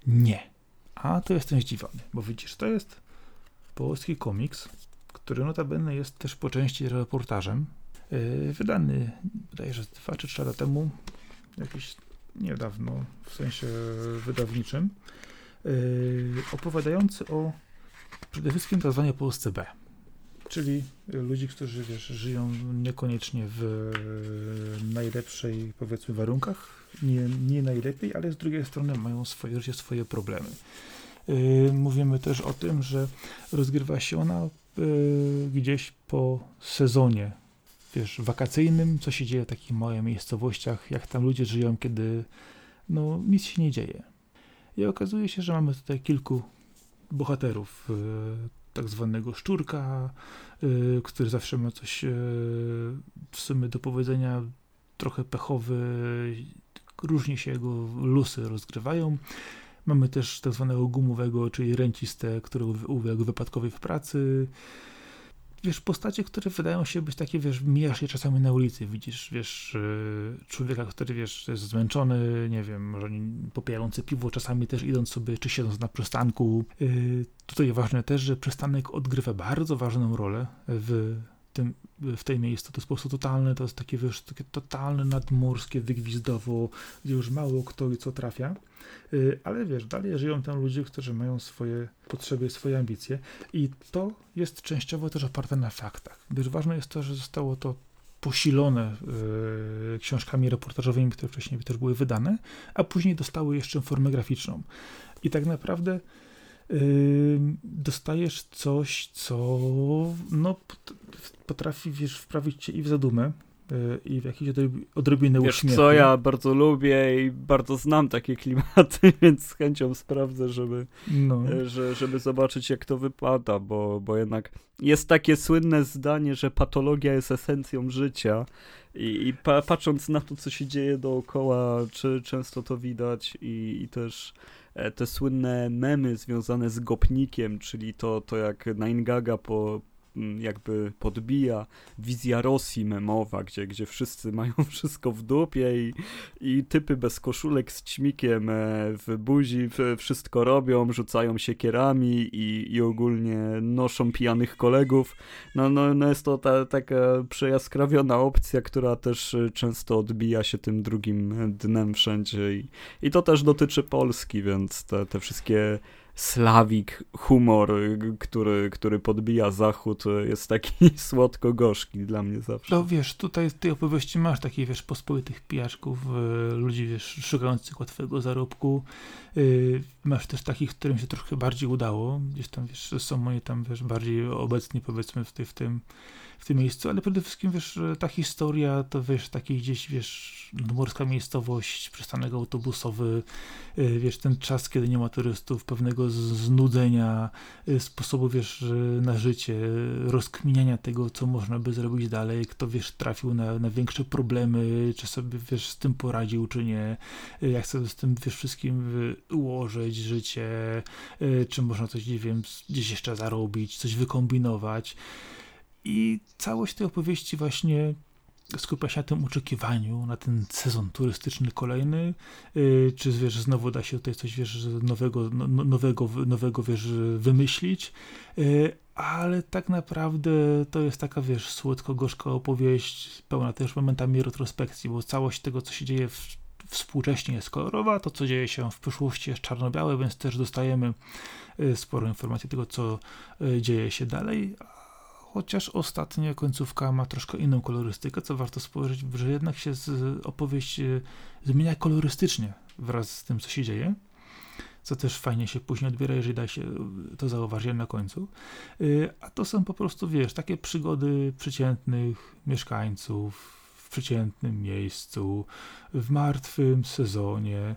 Nie. A to jestem zdziwiony, bo widzisz, to jest polski komiks, który notabene jest też po części reportażem. Yy, wydany, wydaje się, 2 czy 3 lata temu, jakiś niedawno, w sensie wydawniczym, yy, opowiadający o przede wszystkim tzw. Tak Polsce B czyli ludzi, którzy wiesz, żyją niekoniecznie w najlepszej, powiedzmy, warunkach, nie, nie najlepiej, ale z drugiej strony mają swoje życie, swoje problemy. Yy, mówimy też o tym, że rozgrywa się ona yy, gdzieś po sezonie, wiesz, wakacyjnym, co się dzieje w takich małych miejscowościach, jak tam ludzie żyją, kiedy no, nic się nie dzieje. I okazuje się, że mamy tutaj kilku bohaterów, yy, tak zwanego szczurka, y, który zawsze ma coś y, w sumie do powiedzenia, trochę pechowy, różnie się jego losy rozgrywają. Mamy też tak zwanego gumowego, czyli ręciste, który uległ wypadkowej w pracy wiesz, postacie, które wydają się być takie, wiesz, mijasz je czasami na ulicy, widzisz, wiesz, e, człowieka, który, wiesz, jest zmęczony, nie wiem, może popijający piwo, czasami też idąc sobie, czy siedząc na przystanku. E, tutaj ważne też, że przystanek odgrywa bardzo ważną rolę w tym, w tej miejscu. To jest po prostu totalne, to jest takie, wiesz, takie totalne nadmorskie wygwizdowo, gdzie już mało kto i co trafia. Y, ale wiesz, dalej żyją tam ludzie, którzy mają swoje potrzeby, swoje ambicje i to jest częściowo też oparte na faktach, gdyż ważne jest to, że zostało to posilone y, książkami reportażowymi, które wcześniej też były wydane, a później dostały jeszcze formę graficzną. I tak naprawdę dostajesz coś, co no, potrafi wiesz, wprawić cię i w zadumę, E, i w jakiejś odrobinę Wiesz uśmiechu. co, ja bardzo lubię i bardzo znam takie klimaty, więc z chęcią sprawdzę, żeby, no. E, że, żeby zobaczyć jak to wypada, bo, bo jednak jest takie słynne zdanie, że patologia jest esencją życia i, i pa, patrząc na to, co się dzieje dookoła, czy często to widać i, i też te słynne memy związane z gopnikiem, czyli to, to jak Nine Gaga po, jakby podbija wizja Rosji memowa, gdzie, gdzie wszyscy mają wszystko w dupie i, i typy bez koszulek z ćmikiem e, w buzi wszystko robią, rzucają się kierami i, i ogólnie noszą pijanych kolegów. No, no, no jest to ta, taka przejaskrawiona opcja, która też e, często odbija się tym drugim dnem wszędzie i, i to też dotyczy Polski, więc te, te wszystkie slawik humor, który, który podbija zachód, jest taki słodko-gorzki dla mnie zawsze. No wiesz, tutaj w tej opowieści masz takich, wiesz, pospolitych pijaczków, y, ludzi, wiesz, szukających łatwego zarobku. Y, masz też takich, którym się troszkę bardziej udało. Gdzieś tam, wiesz, są oni tam, wiesz, bardziej obecni, powiedzmy, w, tej, w tym w tym miejscu, ale przede wszystkim, wiesz, ta historia to, wiesz, taki gdzieś, wiesz, morska miejscowość, przystanek autobusowy, y, wiesz, ten czas, kiedy nie ma turystów, pewnego znudzenia, y, sposobu, wiesz, na życie, rozkminiania tego, co można by zrobić dalej, kto, wiesz, trafił na, na większe problemy, czy sobie, wiesz, z tym poradził, czy nie, y, jak sobie z tym, wiesz, wszystkim ułożyć życie, czy można coś, nie wiem, gdzieś jeszcze zarobić, coś wykombinować. I całość tej opowieści właśnie skupia się na tym oczekiwaniu, na ten sezon turystyczny kolejny, yy, czy wiesz, znowu da się tutaj coś wiesz, nowego, no, no nowego, nowego wiesz, wymyślić, yy, ale tak naprawdę to jest taka, wiesz, słodko-gorzka opowieść, pełna też momentami retrospekcji, bo całość tego, co się dzieje w, współcześnie jest kolorowa, to, co dzieje się w przyszłości jest czarno-białe, więc też dostajemy yy, sporo informacji tego, co dzieje się dalej, chociaż ostatnia końcówka ma troszkę inną kolorystykę, co warto spojrzeć, że jednak się z, opowieść e, zmienia kolorystycznie wraz z tym, co się dzieje, co też fajnie się później odbiera, jeżeli da się to zauważyć na końcu. E, a to są po prostu, wiesz, takie przygody przeciętnych mieszkańców w przeciętnym miejscu, w martwym sezonie,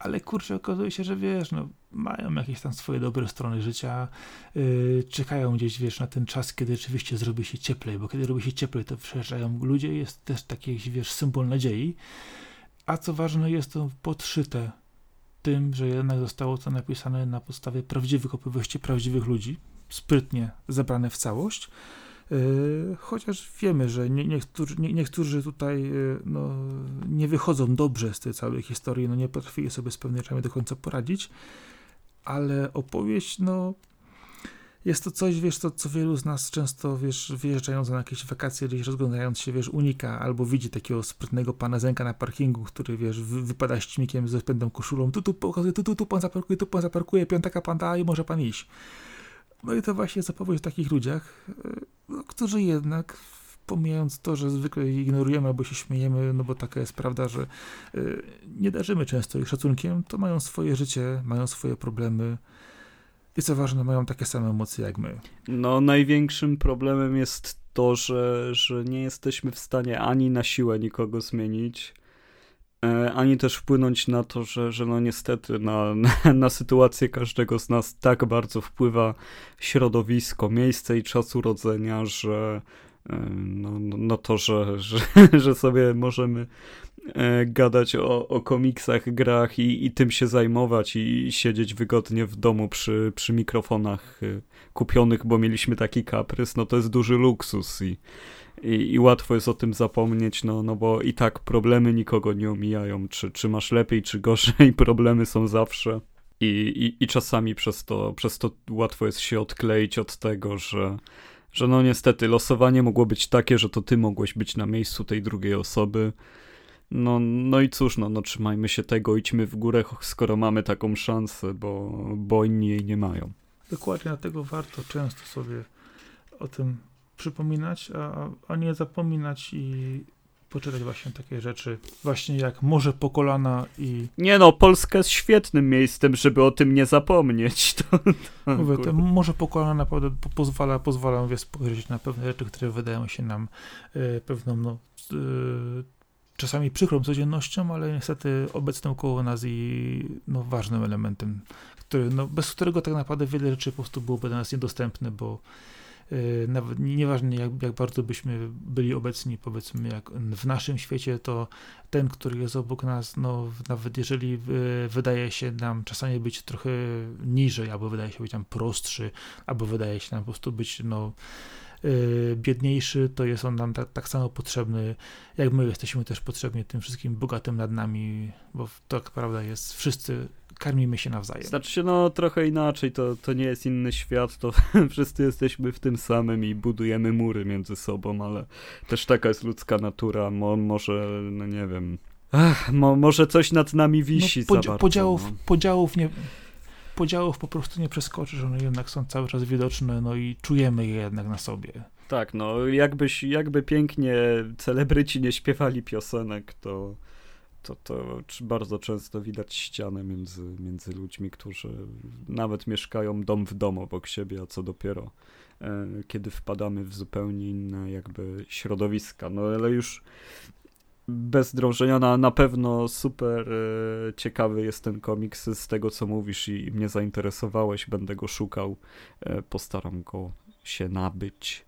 ale kurczę, okazuje się, że wiesz, no, mają jakieś tam swoje dobre strony życia, yy, czekają gdzieś, wiesz, na ten czas, kiedy rzeczywiście zrobi się cieplej, bo kiedy robi się cieplej, to przyjeżdżają ludzie, jest też taki, wiesz, symbol nadziei, a co ważne, jest to podszyte tym, że jednak zostało to napisane na podstawie prawdziwych opowieści, prawdziwych ludzi, sprytnie zebrane w całość, chociaż wiemy, że nie, niektórzy, nie, niektórzy tutaj y, no, nie wychodzą dobrze z tej całej historii, no nie potrafili sobie z pewnymi rzeczami do końca poradzić, ale opowieść, no jest to coś, wiesz, to, co wielu z nas często, wiesz, wyjeżdżając na jakieś wakacje, gdzieś rozglądając się, wiesz, unika, albo widzi takiego sprytnego pana Zenka na parkingu, który, wiesz, wypada ścimikiem ze spędem koszulą, tu, tu, pokazuje, tu, tu, tu pan zaparkuje, tu pan zaparkuje, piątaka pan da i może pan iść. No i to właśnie jest opowieść o takich ludziach, no, którzy jednak pomijając to, że zwykle ignorujemy albo się śmiejemy, no bo taka jest prawda, że y, nie darzymy często ich szacunkiem, to mają swoje życie, mają swoje problemy i co ważne, mają takie same emocje jak my. No, największym problemem jest to, że, że nie jesteśmy w stanie ani na siłę nikogo zmienić, ani też wpłynąć na to, że, że no niestety na, na, na, sytuację każdego z nas tak bardzo wpływa środowisko, miejsce i czas urodzenia, że e, no, no, no to, że, że, że sobie możemy e, gadać o, o komiksach, grach i, i tym się zajmować i siedzieć wygodnie w domu przy, przy mikrofonach kupionych, bo mieliśmy taki kaprys, no to jest duży luksus i i, i łatwo jest o tym zapomnieć, no, no bo i tak problemy nikogo nie omijają, czy, czy masz lepiej, czy gorzej, problemy są zawsze. I, i, i czasami przez to, przez to łatwo jest się odkleić od tego, że, że no niestety losowanie mogło być takie, że to ty mogłeś być na miejscu tej drugiej osoby. No, no i cóż, no, no trzymajmy się tego, idźmy w górę, skoro mamy taką szansę, bo, bo inni jej nie mają. Dokładnie, dlatego warto często sobie o tym przypominać, a, a nie zapominać i poczytać właśnie takie rzeczy, właśnie jak Morze po kolana i... Nie no, Polska jest świetnym miejscem, żeby o tym nie zapomnieć. To, to, Mówię, to Morze po kolana naprawdę pozwala, pozwala mówię, spojrzeć na pewne rzeczy, które wydają się nam e, pewną, no, e, czasami przykrą codziennością, ale niestety obecną koło nas i no, ważnym elementem, który, no, bez którego tak naprawdę wiele rzeczy po prostu byłoby dla nas niedostępne, bo Y, nawet nieważne jak, jak bardzo byśmy byli obecni, powiedzmy, jak w naszym świecie, to ten, który jest obok nas, no nawet jeżeli y, wydaje się nam czasami być trochę niżej, albo wydaje się być nam prostszy, albo wydaje się nam po prostu być, no y, biedniejszy, to jest on nam tak, tak samo potrzebny, jak my jesteśmy też potrzebni tym wszystkim bogatym nad nami, bo tak prawda jest, wszyscy karmimy się nawzajem. Znaczy się, no trochę inaczej, to, to nie jest inny świat, to wszyscy jesteśmy w tym samym i budujemy mury między sobą, ale też taka jest ludzka natura, Mo, może, no nie wiem, Ach, mo, może coś nad nami wisi no, podzia bardzo, podziałów, no. podziałów nie podziałów po prostu nie przeskoczysz, one jednak są cały czas widoczne, no i czujemy je jednak na sobie. Tak, no jakbyś, jakby pięknie celebryci nie śpiewali piosenek, to, to, to bardzo często widać ścianę między, między ludźmi, którzy nawet mieszkają dom w domu obok siebie, a co dopiero e, kiedy wpadamy w zupełnie inne jakby środowiska. No ale już bez drążenia na, na pewno super e, ciekawy jest ten komiks z tego, co mówisz i, mnie zainteresowałeś. Będę go szukał. E, postaram go się nabyć.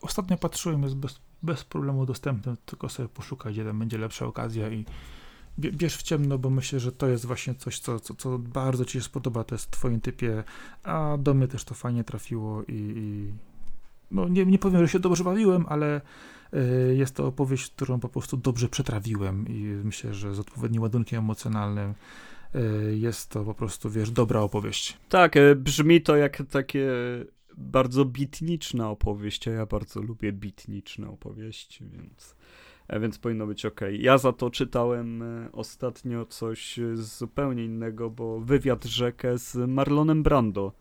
Ostatnio patrzyłem, jest bez, bez problemu dostępny, tylko sobie poszukaj, gdzie tam będzie lepsza okazja i bierz w ciemno, bo myślę, że to jest właśnie coś, co, co, co bardzo ci się spodoba, to jest w twoim typie, a do mnie też to fajnie trafiło i, i no nie, nie powiem, że się dobrze bawiłem, ale y, jest to opowieść, którą po prostu dobrze przetrawiłem i myślę, że z odpowiednim ładunkiem emocjonalnym y, jest to po prostu, wiesz, dobra opowieść. Tak, e, brzmi to jak takie bardzo bitniczna opowieść, a ja bardzo lubię bitniczne opowieści, więc, e, więc powinno być ok. Ja za to czytałem e, ostatnio coś zupełnie innego, bo wywiad rzekę z Marlonem Brando.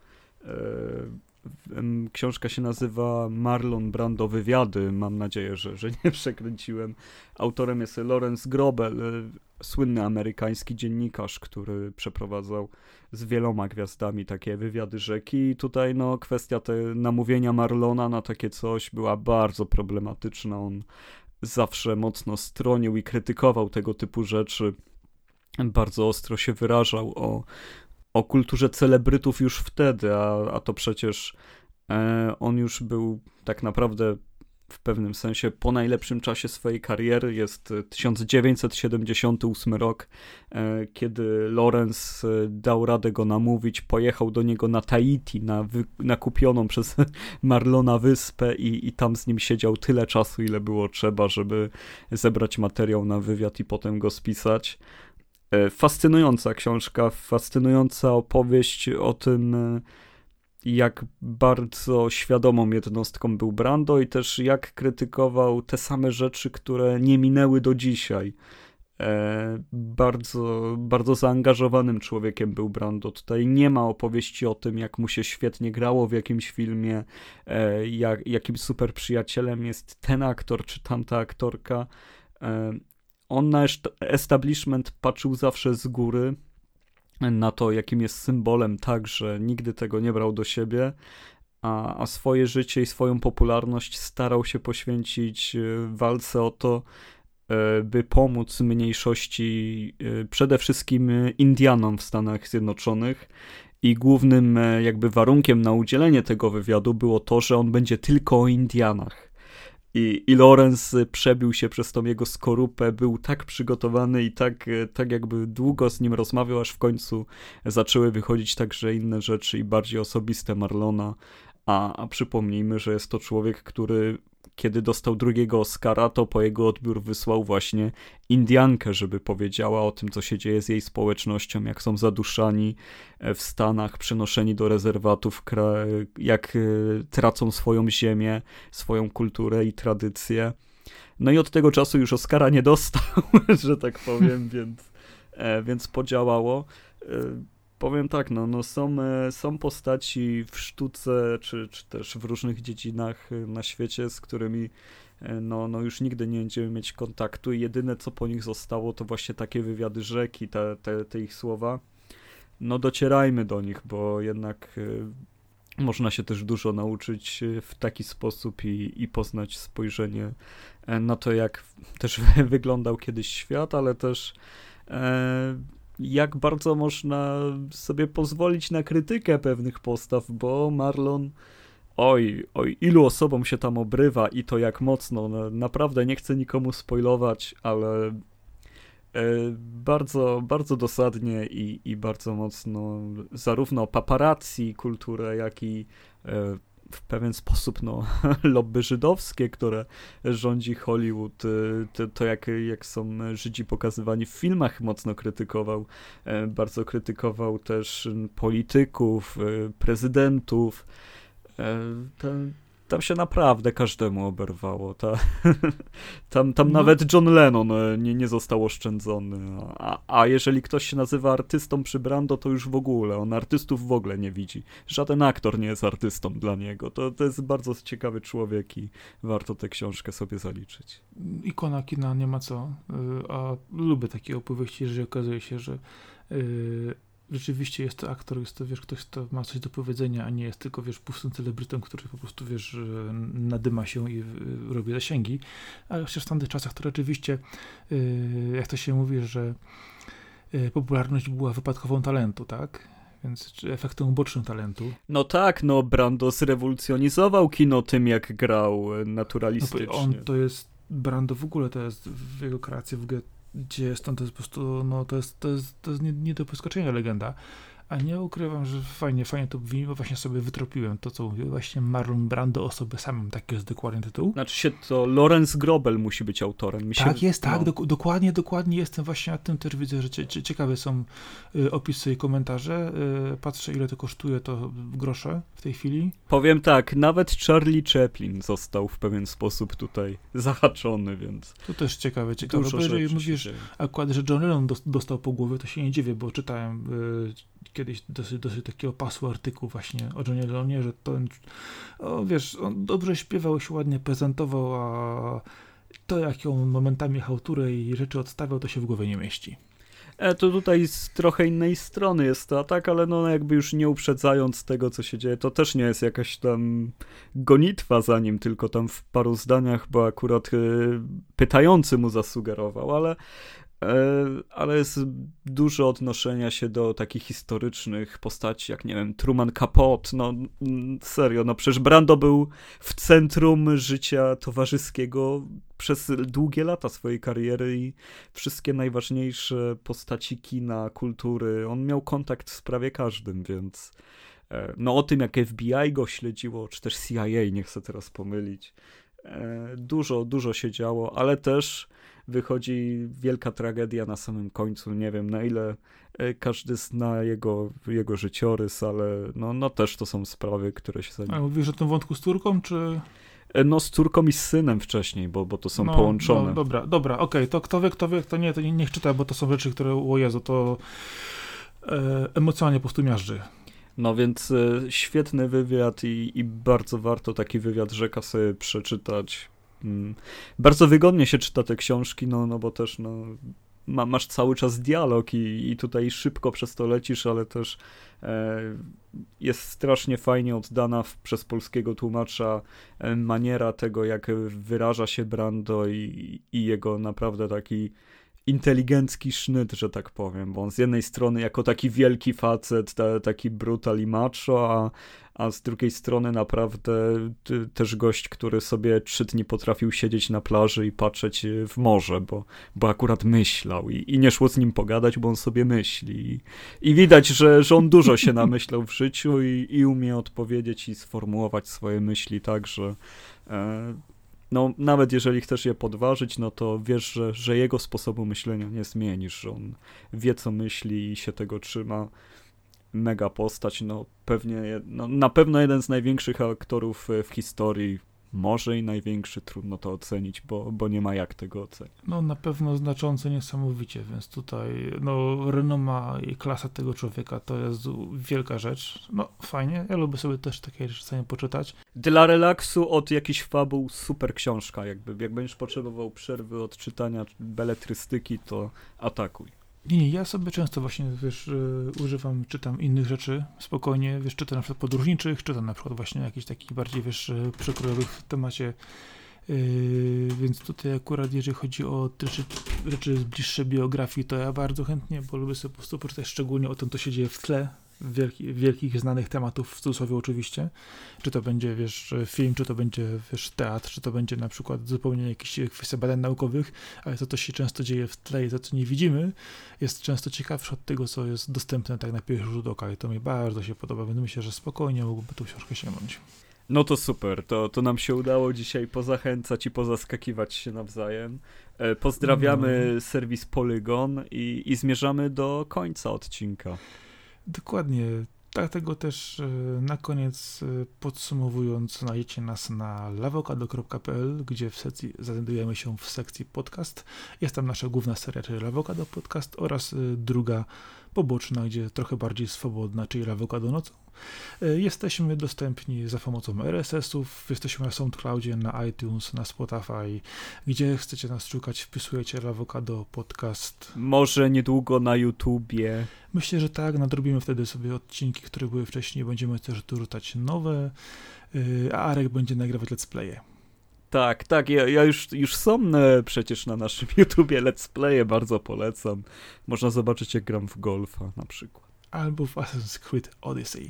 Książka się nazywa Marlon Brando Wywiady. Mam nadzieję, że, że nie przekręciłem. Autorem jest Lawrence Grobel, e, słynny amerykański dziennikarz, który przeprowadzał z wieloma gwiazdami takie wywiady rzeki. I tutaj no, kwestia te namówienia Marlona na takie coś była bardzo problematyczna. On zawsze mocno stronił i krytykował tego typu rzeczy. Bardzo ostro się wyrażał o o kulturze celebrytów już wtedy, a, a to przecież e, on już był tak naprawdę w pewnym sensie po najlepszym czasie swojej kariery. Jest 1978 rok, e, kiedy Lorenz e, dał radę go namówić, pojechał do niego na Tahiti, na, wy, na kupioną przez Marlona wyspę i, i tam z nim siedział tyle czasu, ile było trzeba, żeby zebrać materiał na wywiad i potem go spisać. E, fascynująca książka, fascynująca opowieść o tym, e, jak bardzo świadomą jednostką był Brando i też jak krytykował te same rzeczy, które nie minęły do dzisiaj. E, bardzo, bardzo zaangażowanym człowiekiem był Brando. Tutaj nie ma opowieści o tym, jak mu się świetnie grało w jakimś filmie, e, jak, jakim super przyjacielem jest ten aktor czy tamta aktorka. E, on na establishment patrzył zawsze z góry, na to, jakim jest symbolem, tak, że nigdy tego nie brał do siebie, a, a swoje życie i swoją popularność starał się poświęcić e, walce o to, e, by pomóc mniejszości, e, przede wszystkim Indianom w Stanach Zjednoczonych. I głównym jakby warunkiem na udzielenie tego wywiadu było to, że on będzie tylko o Indianach i, I Lorenz przebił się przez tą jego skorupę, był tak przygotowany i tak, tak jakby długo z nim rozmawiał, aż w końcu zaczęły wychodzić także inne rzeczy i bardziej osobiste Marlona. A, a przypomnijmy, że jest to człowiek, który kiedy dostał drugiego Oscara, to po jego odbiór wysłał właśnie Indiankę, żeby powiedziała o tym, co się dzieje z jej społecznością, jak są zaduszani e, w Stanach, przenoszeni do rezerwatów, jak e, tracą swoją ziemię, swoją kulturę i tradycję. No i od tego czasu już Oscara nie dostał, że tak powiem, więc, e, więc podziałało powiem tak, no, no są, e, są postaci w sztuce, czy, czy też w różnych dziedzinach e, na świecie, z którymi e, no, no już nigdy nie będziemy mieć kontaktu i jedyne co po nich zostało to właśnie takie wywiady rzeki, te, te, te ich słowa. No docierajmy do nich, bo jednak można się też dużo nauczyć w taki sposób i, i poznać spojrzenie na to, jak też wyglądał kiedyś świat, ale też jak bardzo można sobie pozwolić na krytykę pewnych postaw, bo Marlon oj, oj, ilu osobom się tam obrywa i to jak mocno. No, naprawdę nie chcę nikomu spoilować, ale e, bardzo, bardzo dosadnie i, i bardzo mocno zarówno paparazzi kulturę, jak i e, w pewien sposób no, lobby żydowskie, które rządzi Hollywood, to, to jak, jak są Żydzi pokazywani w filmach, mocno krytykował. Bardzo krytykował też polityków, prezydentów. Ten, tam się naprawdę każdemu oberwało. Ta, tam tam no. nawet John Lennon e, nie, nie został oszczędzony. A, a jeżeli ktoś się nazywa artystą przy Brando, to już w ogóle. On artystów w ogóle nie widzi. Żaden aktor nie jest artystą dla niego. To, to jest bardzo ciekawy człowiek i warto tę książkę sobie zaliczyć. Ikona kina, nie ma co. E, a lubię takie opowieści, że okazuje się, że yy rzeczywiście jest to aktor, jest to, wiesz, ktoś, kto ma coś do powiedzenia, a nie jest tylko, wiesz, pustym celebrytą, który po prostu, wiesz, nadyma się i robi zasięgi. Ale chociaż w tamtych czasach to rzeczywiście, y, jak to się mówi, że y, popularność była wypadkową talentu, tak? Więc efektem ubocznym talentu. No tak, no Brando zrewolucjonizował kino tym, jak grał naturalistycznie. No, on to jest, Brando w ogóle to jest w jego kreacji w ogóle gdzie tam, to jest po prostu, no to jest, to jest, to jest nie, nie do poskoczenia legenda. A nie ukrywam, że fajnie, fajnie to brzmi, bo właśnie sobie wytropiłem to, co mówił. Właśnie Marlon Brando o sobie samym, taki jest dokładnie tytuł. Znaczy się to Lorenz Grobel musi być autorem. Się, tak jest, tak, no. do, dokładnie, dokładnie jestem właśnie nad tym też widzę, że cie, cie, ciekawe są y, opisy i komentarze. Y, patrzę, ile to kosztuje, to grosze w tej chwili. Powiem tak, nawet Charlie Chaplin został w pewien sposób tutaj zahaczony, więc... To też ciekawe, ciekawe, Dużo bo jeżeli mówisz akurat, że John Lennon dostał po głowie, to się nie dziwię, bo czytałem y, kiedyś dosyć, dosyć takiego pasu artykuł właśnie o Johnie Lennonie, że to, o, wiesz, on dobrze śpiewał, się ładnie prezentował, a to jak on momentami hałturę i rzeczy odstawiał, to się w głowie nie mieści. E, to tutaj z trochę innej strony jest to atak, ale no jakby już nie uprzedzając tego, co się dzieje, to też nie jest jakaś tam gonitwa za nim, tylko tam w paru zdaniach, bo akurat y, pytający mu zasugerował, ale ale jest dużo odnoszenia się do takich historycznych postaci, jak nie wiem, Truman Capote, no serio, no przecież Brando był w centrum życia towarzyskiego przez długie lata swojej kariery i wszystkie najważniejsze postaci kina, kultury, on miał kontakt z prawie każdym, więc e, no o tym, jak FBI go śledziło, czy też CIA, nie chcę teraz pomylić, e, dużo, dużo się działo, ale też wychodzi wielka tragedia na samym końcu. Nie wiem na ile e, każdy zna jego, jego życiorys, ale no, no też to są sprawy, które się za nim... A mówisz o tym wątku z córką, czy... E, no z córką i z synem wcześniej, bo, bo to są no, połączone. No, dobra, dobra, okej, okay. to kto wie, kto wie, kto nie, to nie, niech czyta, bo to są rzeczy, które, o Jezu, to e, emocjonalnie po prostu miażdży. No więc e, świetny wywiad i, i bardzo warto taki wywiad rzeka sobie przeczytać. Mm. Bardzo wygodnie się czyta te książki, no, no bo też no, ma, masz cały czas dialog i, i tutaj szybko przez to lecisz, ale też e, jest strasznie fajnie oddana w, przez polskiego tłumacza e, maniera tego, jak wyraża się Brando i, i jego naprawdę taki inteligencki sznyt, że tak powiem, bo on z jednej strony jako taki wielki facet, ta, taki brutal i macho, a, a z drugiej strony naprawdę też gość, który sobie trzy dni potrafił siedzieć na plaży i patrzeć w morze, bo, bo akurat myślał i, i nie szło z nim pogadać, bo on sobie myśli. I, i widać, że, że on dużo się namyślał w życiu i, i umie odpowiedzieć i sformułować swoje myśli tak, że e, no, nawet jeżeli chcesz je podważyć, no to wiesz, że, że jego sposobu myślenia nie zmienisz, że on wie, co myśli i się tego trzyma. Mega postać, no pewnie, no, na pewno jeden z największych aktorów w historii może i największy, trudno to ocenić, bo, bo nie ma jak tego ocenić. No na pewno znacząco niesamowicie, więc tutaj no renoma i klasa tego człowieka to jest wielka rzecz. No fajnie, ja lubię sobie też takie rzeczy poczytać. Dla relaksu od jakichś fabuł super książka, jakby jak będziesz potrzebował przerwy od czytania beletrystyki, to atakuj. Nie, nie, ja sobie często właśnie, wiesz, y, używam, czytam innych rzeczy spokojnie, wiesz, czytam na przykład podróżniczych, czytam na przykład właśnie jakichś takich bardziej, wiesz, y, przekrojowych w temacie, yy, więc tutaj akurat jeżeli chodzi o rzeczy, rzeczy z bliższej biografii, to ja bardzo chętnie, bo lubię sobie po prostu poczytać szczególnie o tym, co się dzieje w tle, wielki, wielkich, znanych tematów, w cudzysłowie oczywiście, czy to będzie, wiesz, film, czy to będzie, wiesz, teatr, czy to będzie na przykład zupełnie jakieś kwestie badań naukowych, ale to, co się często dzieje w tle i to, co nie widzimy, jest często ciekawsze od tego, co jest dostępne tak na pierwszy rzut oka i to mi bardzo się podoba, więc myślę, że spokojnie mógłby tą książkę sięgnąć. No to super, to, to nam się udało dzisiaj pozachęcać i pozaskakiwać się nawzajem. E, pozdrawiamy no. serwis Polygon i, i zmierzamy do końca odcinka. Dokładnie. Dlatego też e, na koniec e, podsumowując, znajdziecie nas na lawokado.pl, gdzie w sekcji znajdujemy się w sekcji podcast. Jest tam nasza główna seria, czyli Lawokado Podcast oraz druga poboczna, gdzie trochę bardziej swobodna, czyli Lawokado Nocą. E, jesteśmy dostępni za pomocą RSS-ów, jesteśmy na SoundCloudzie, na iTunes, na Spotify. Gdzie chcecie nas szukać, wpisujecie Avocado Podcast. Może niedługo na YouTubie. Myślę, że tak, nadrobimy wtedy sobie odcinki, które były wcześniej, będziemy też tu rzucać nowe, e, a Arek będzie nagrywać let's playe. Tak, tak, ja, ja już, już są przecież na naszym YouTubie let's playe, bardzo polecam. Można zobaczyć jak gram w golfa na przykład albo w Assassin's Creed Odyssey.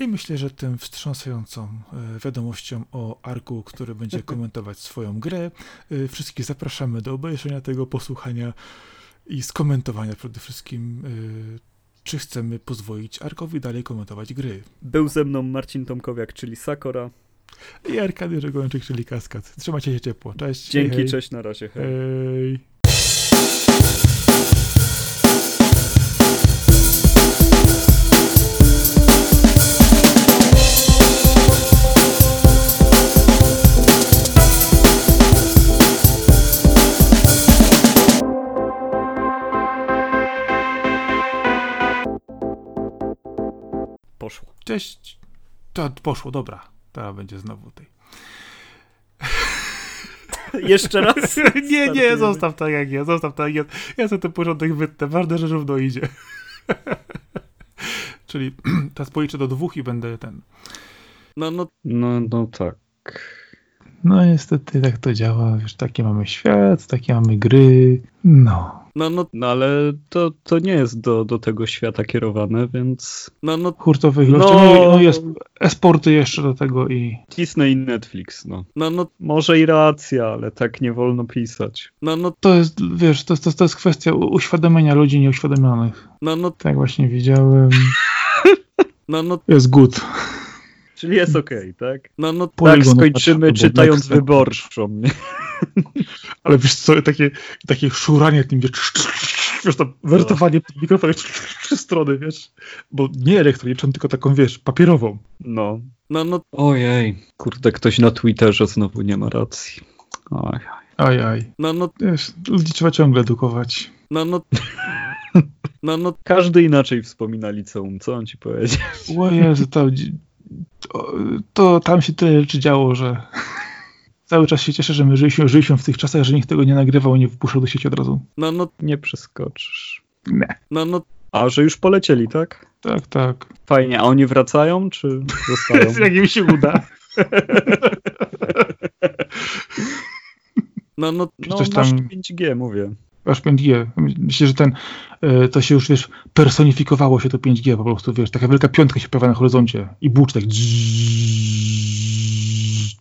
I myślę, że tym wstrząsającą e, wiadomością o Arku, który będzie komentować swoją grę, e, wszystkich zapraszamy do obejrzenia tego, posłuchania i skomentowania przede wszystkim, e, czy chcemy pozwolić Arkowi dalej komentować gry. Był ze mną Marcin Tomkowiak, czyli Sakora. I Arkady Żegończyk, czyli Kaskad. Trzymajcie się ciepło. Cześć. Dzięki, hej, cześć, na razie. Hej. hej. Cześć. To poszło, dobra. Teraz będzie znowu tej. Jeszcze raz? nie, nie, zostaw tak jak jest, zostaw tak jak jest. Ja sobie ten porządek wytnę. Ważne, że równo idzie. Czyli teraz policzę do dwóch i będę ten. No, no, no, no tak. No niestety tak to działa. Wiesz, takie mamy świat, takie mamy gry. No. No, no, no ale to, to nie jest do, do tego świata kierowane, więc... No, no, Hurtowych no, no, no jest esporty jeszcze do tego i... Disney i Netflix, no. No, no, może i racja, ale tak nie wolno pisać. No, no. To jest, wiesz, to, to, to jest kwestia uświadomienia ludzi nieuświadomionych. No, no. Tak właśnie widziałem. No, no. Jest good. Czyli jest okej, okay, tak? No, no tak skończymy czytając wyborczą. Ale wiesz co, takie, takie szuranie tym, wiesz, wiesz tam wertowanie pod mikrofonem trzy strony, wiesz, bo nie elektroniczną, tylko taką, wiesz, papierową. No. No, no. Ojej. Kurde, ktoś na Twitterze znowu nie ma racji. Oj, Aj, aj. No, no. Wiesz, ludzi trzeba ciągle edukować. No, no. No, no, każdy inaczej wspomina liceum, co on ci powiedział? O Jezu, to, to, to tam się tyle rzeczy działo, że cały czas się cieszę, że my żyliśmy, żyliśmy w tych czasach, że nikt tego nie nagrywał i nie wpuszczał do sieci od razu. No, no, nie przeskoczysz. Nie. No, no. A, że już polecieli, tak? Tak, tak. Fajnie, a oni wracają, czy zostają? Jak im się uda. no, no, no masz tam... 5G, mówię aż 5G. Myślę, że ten, e, to się już, wiesz, personifikowało się to 5G po prostu, wiesz, taka wielka piątka się pojawia na horyzoncie i bucz tak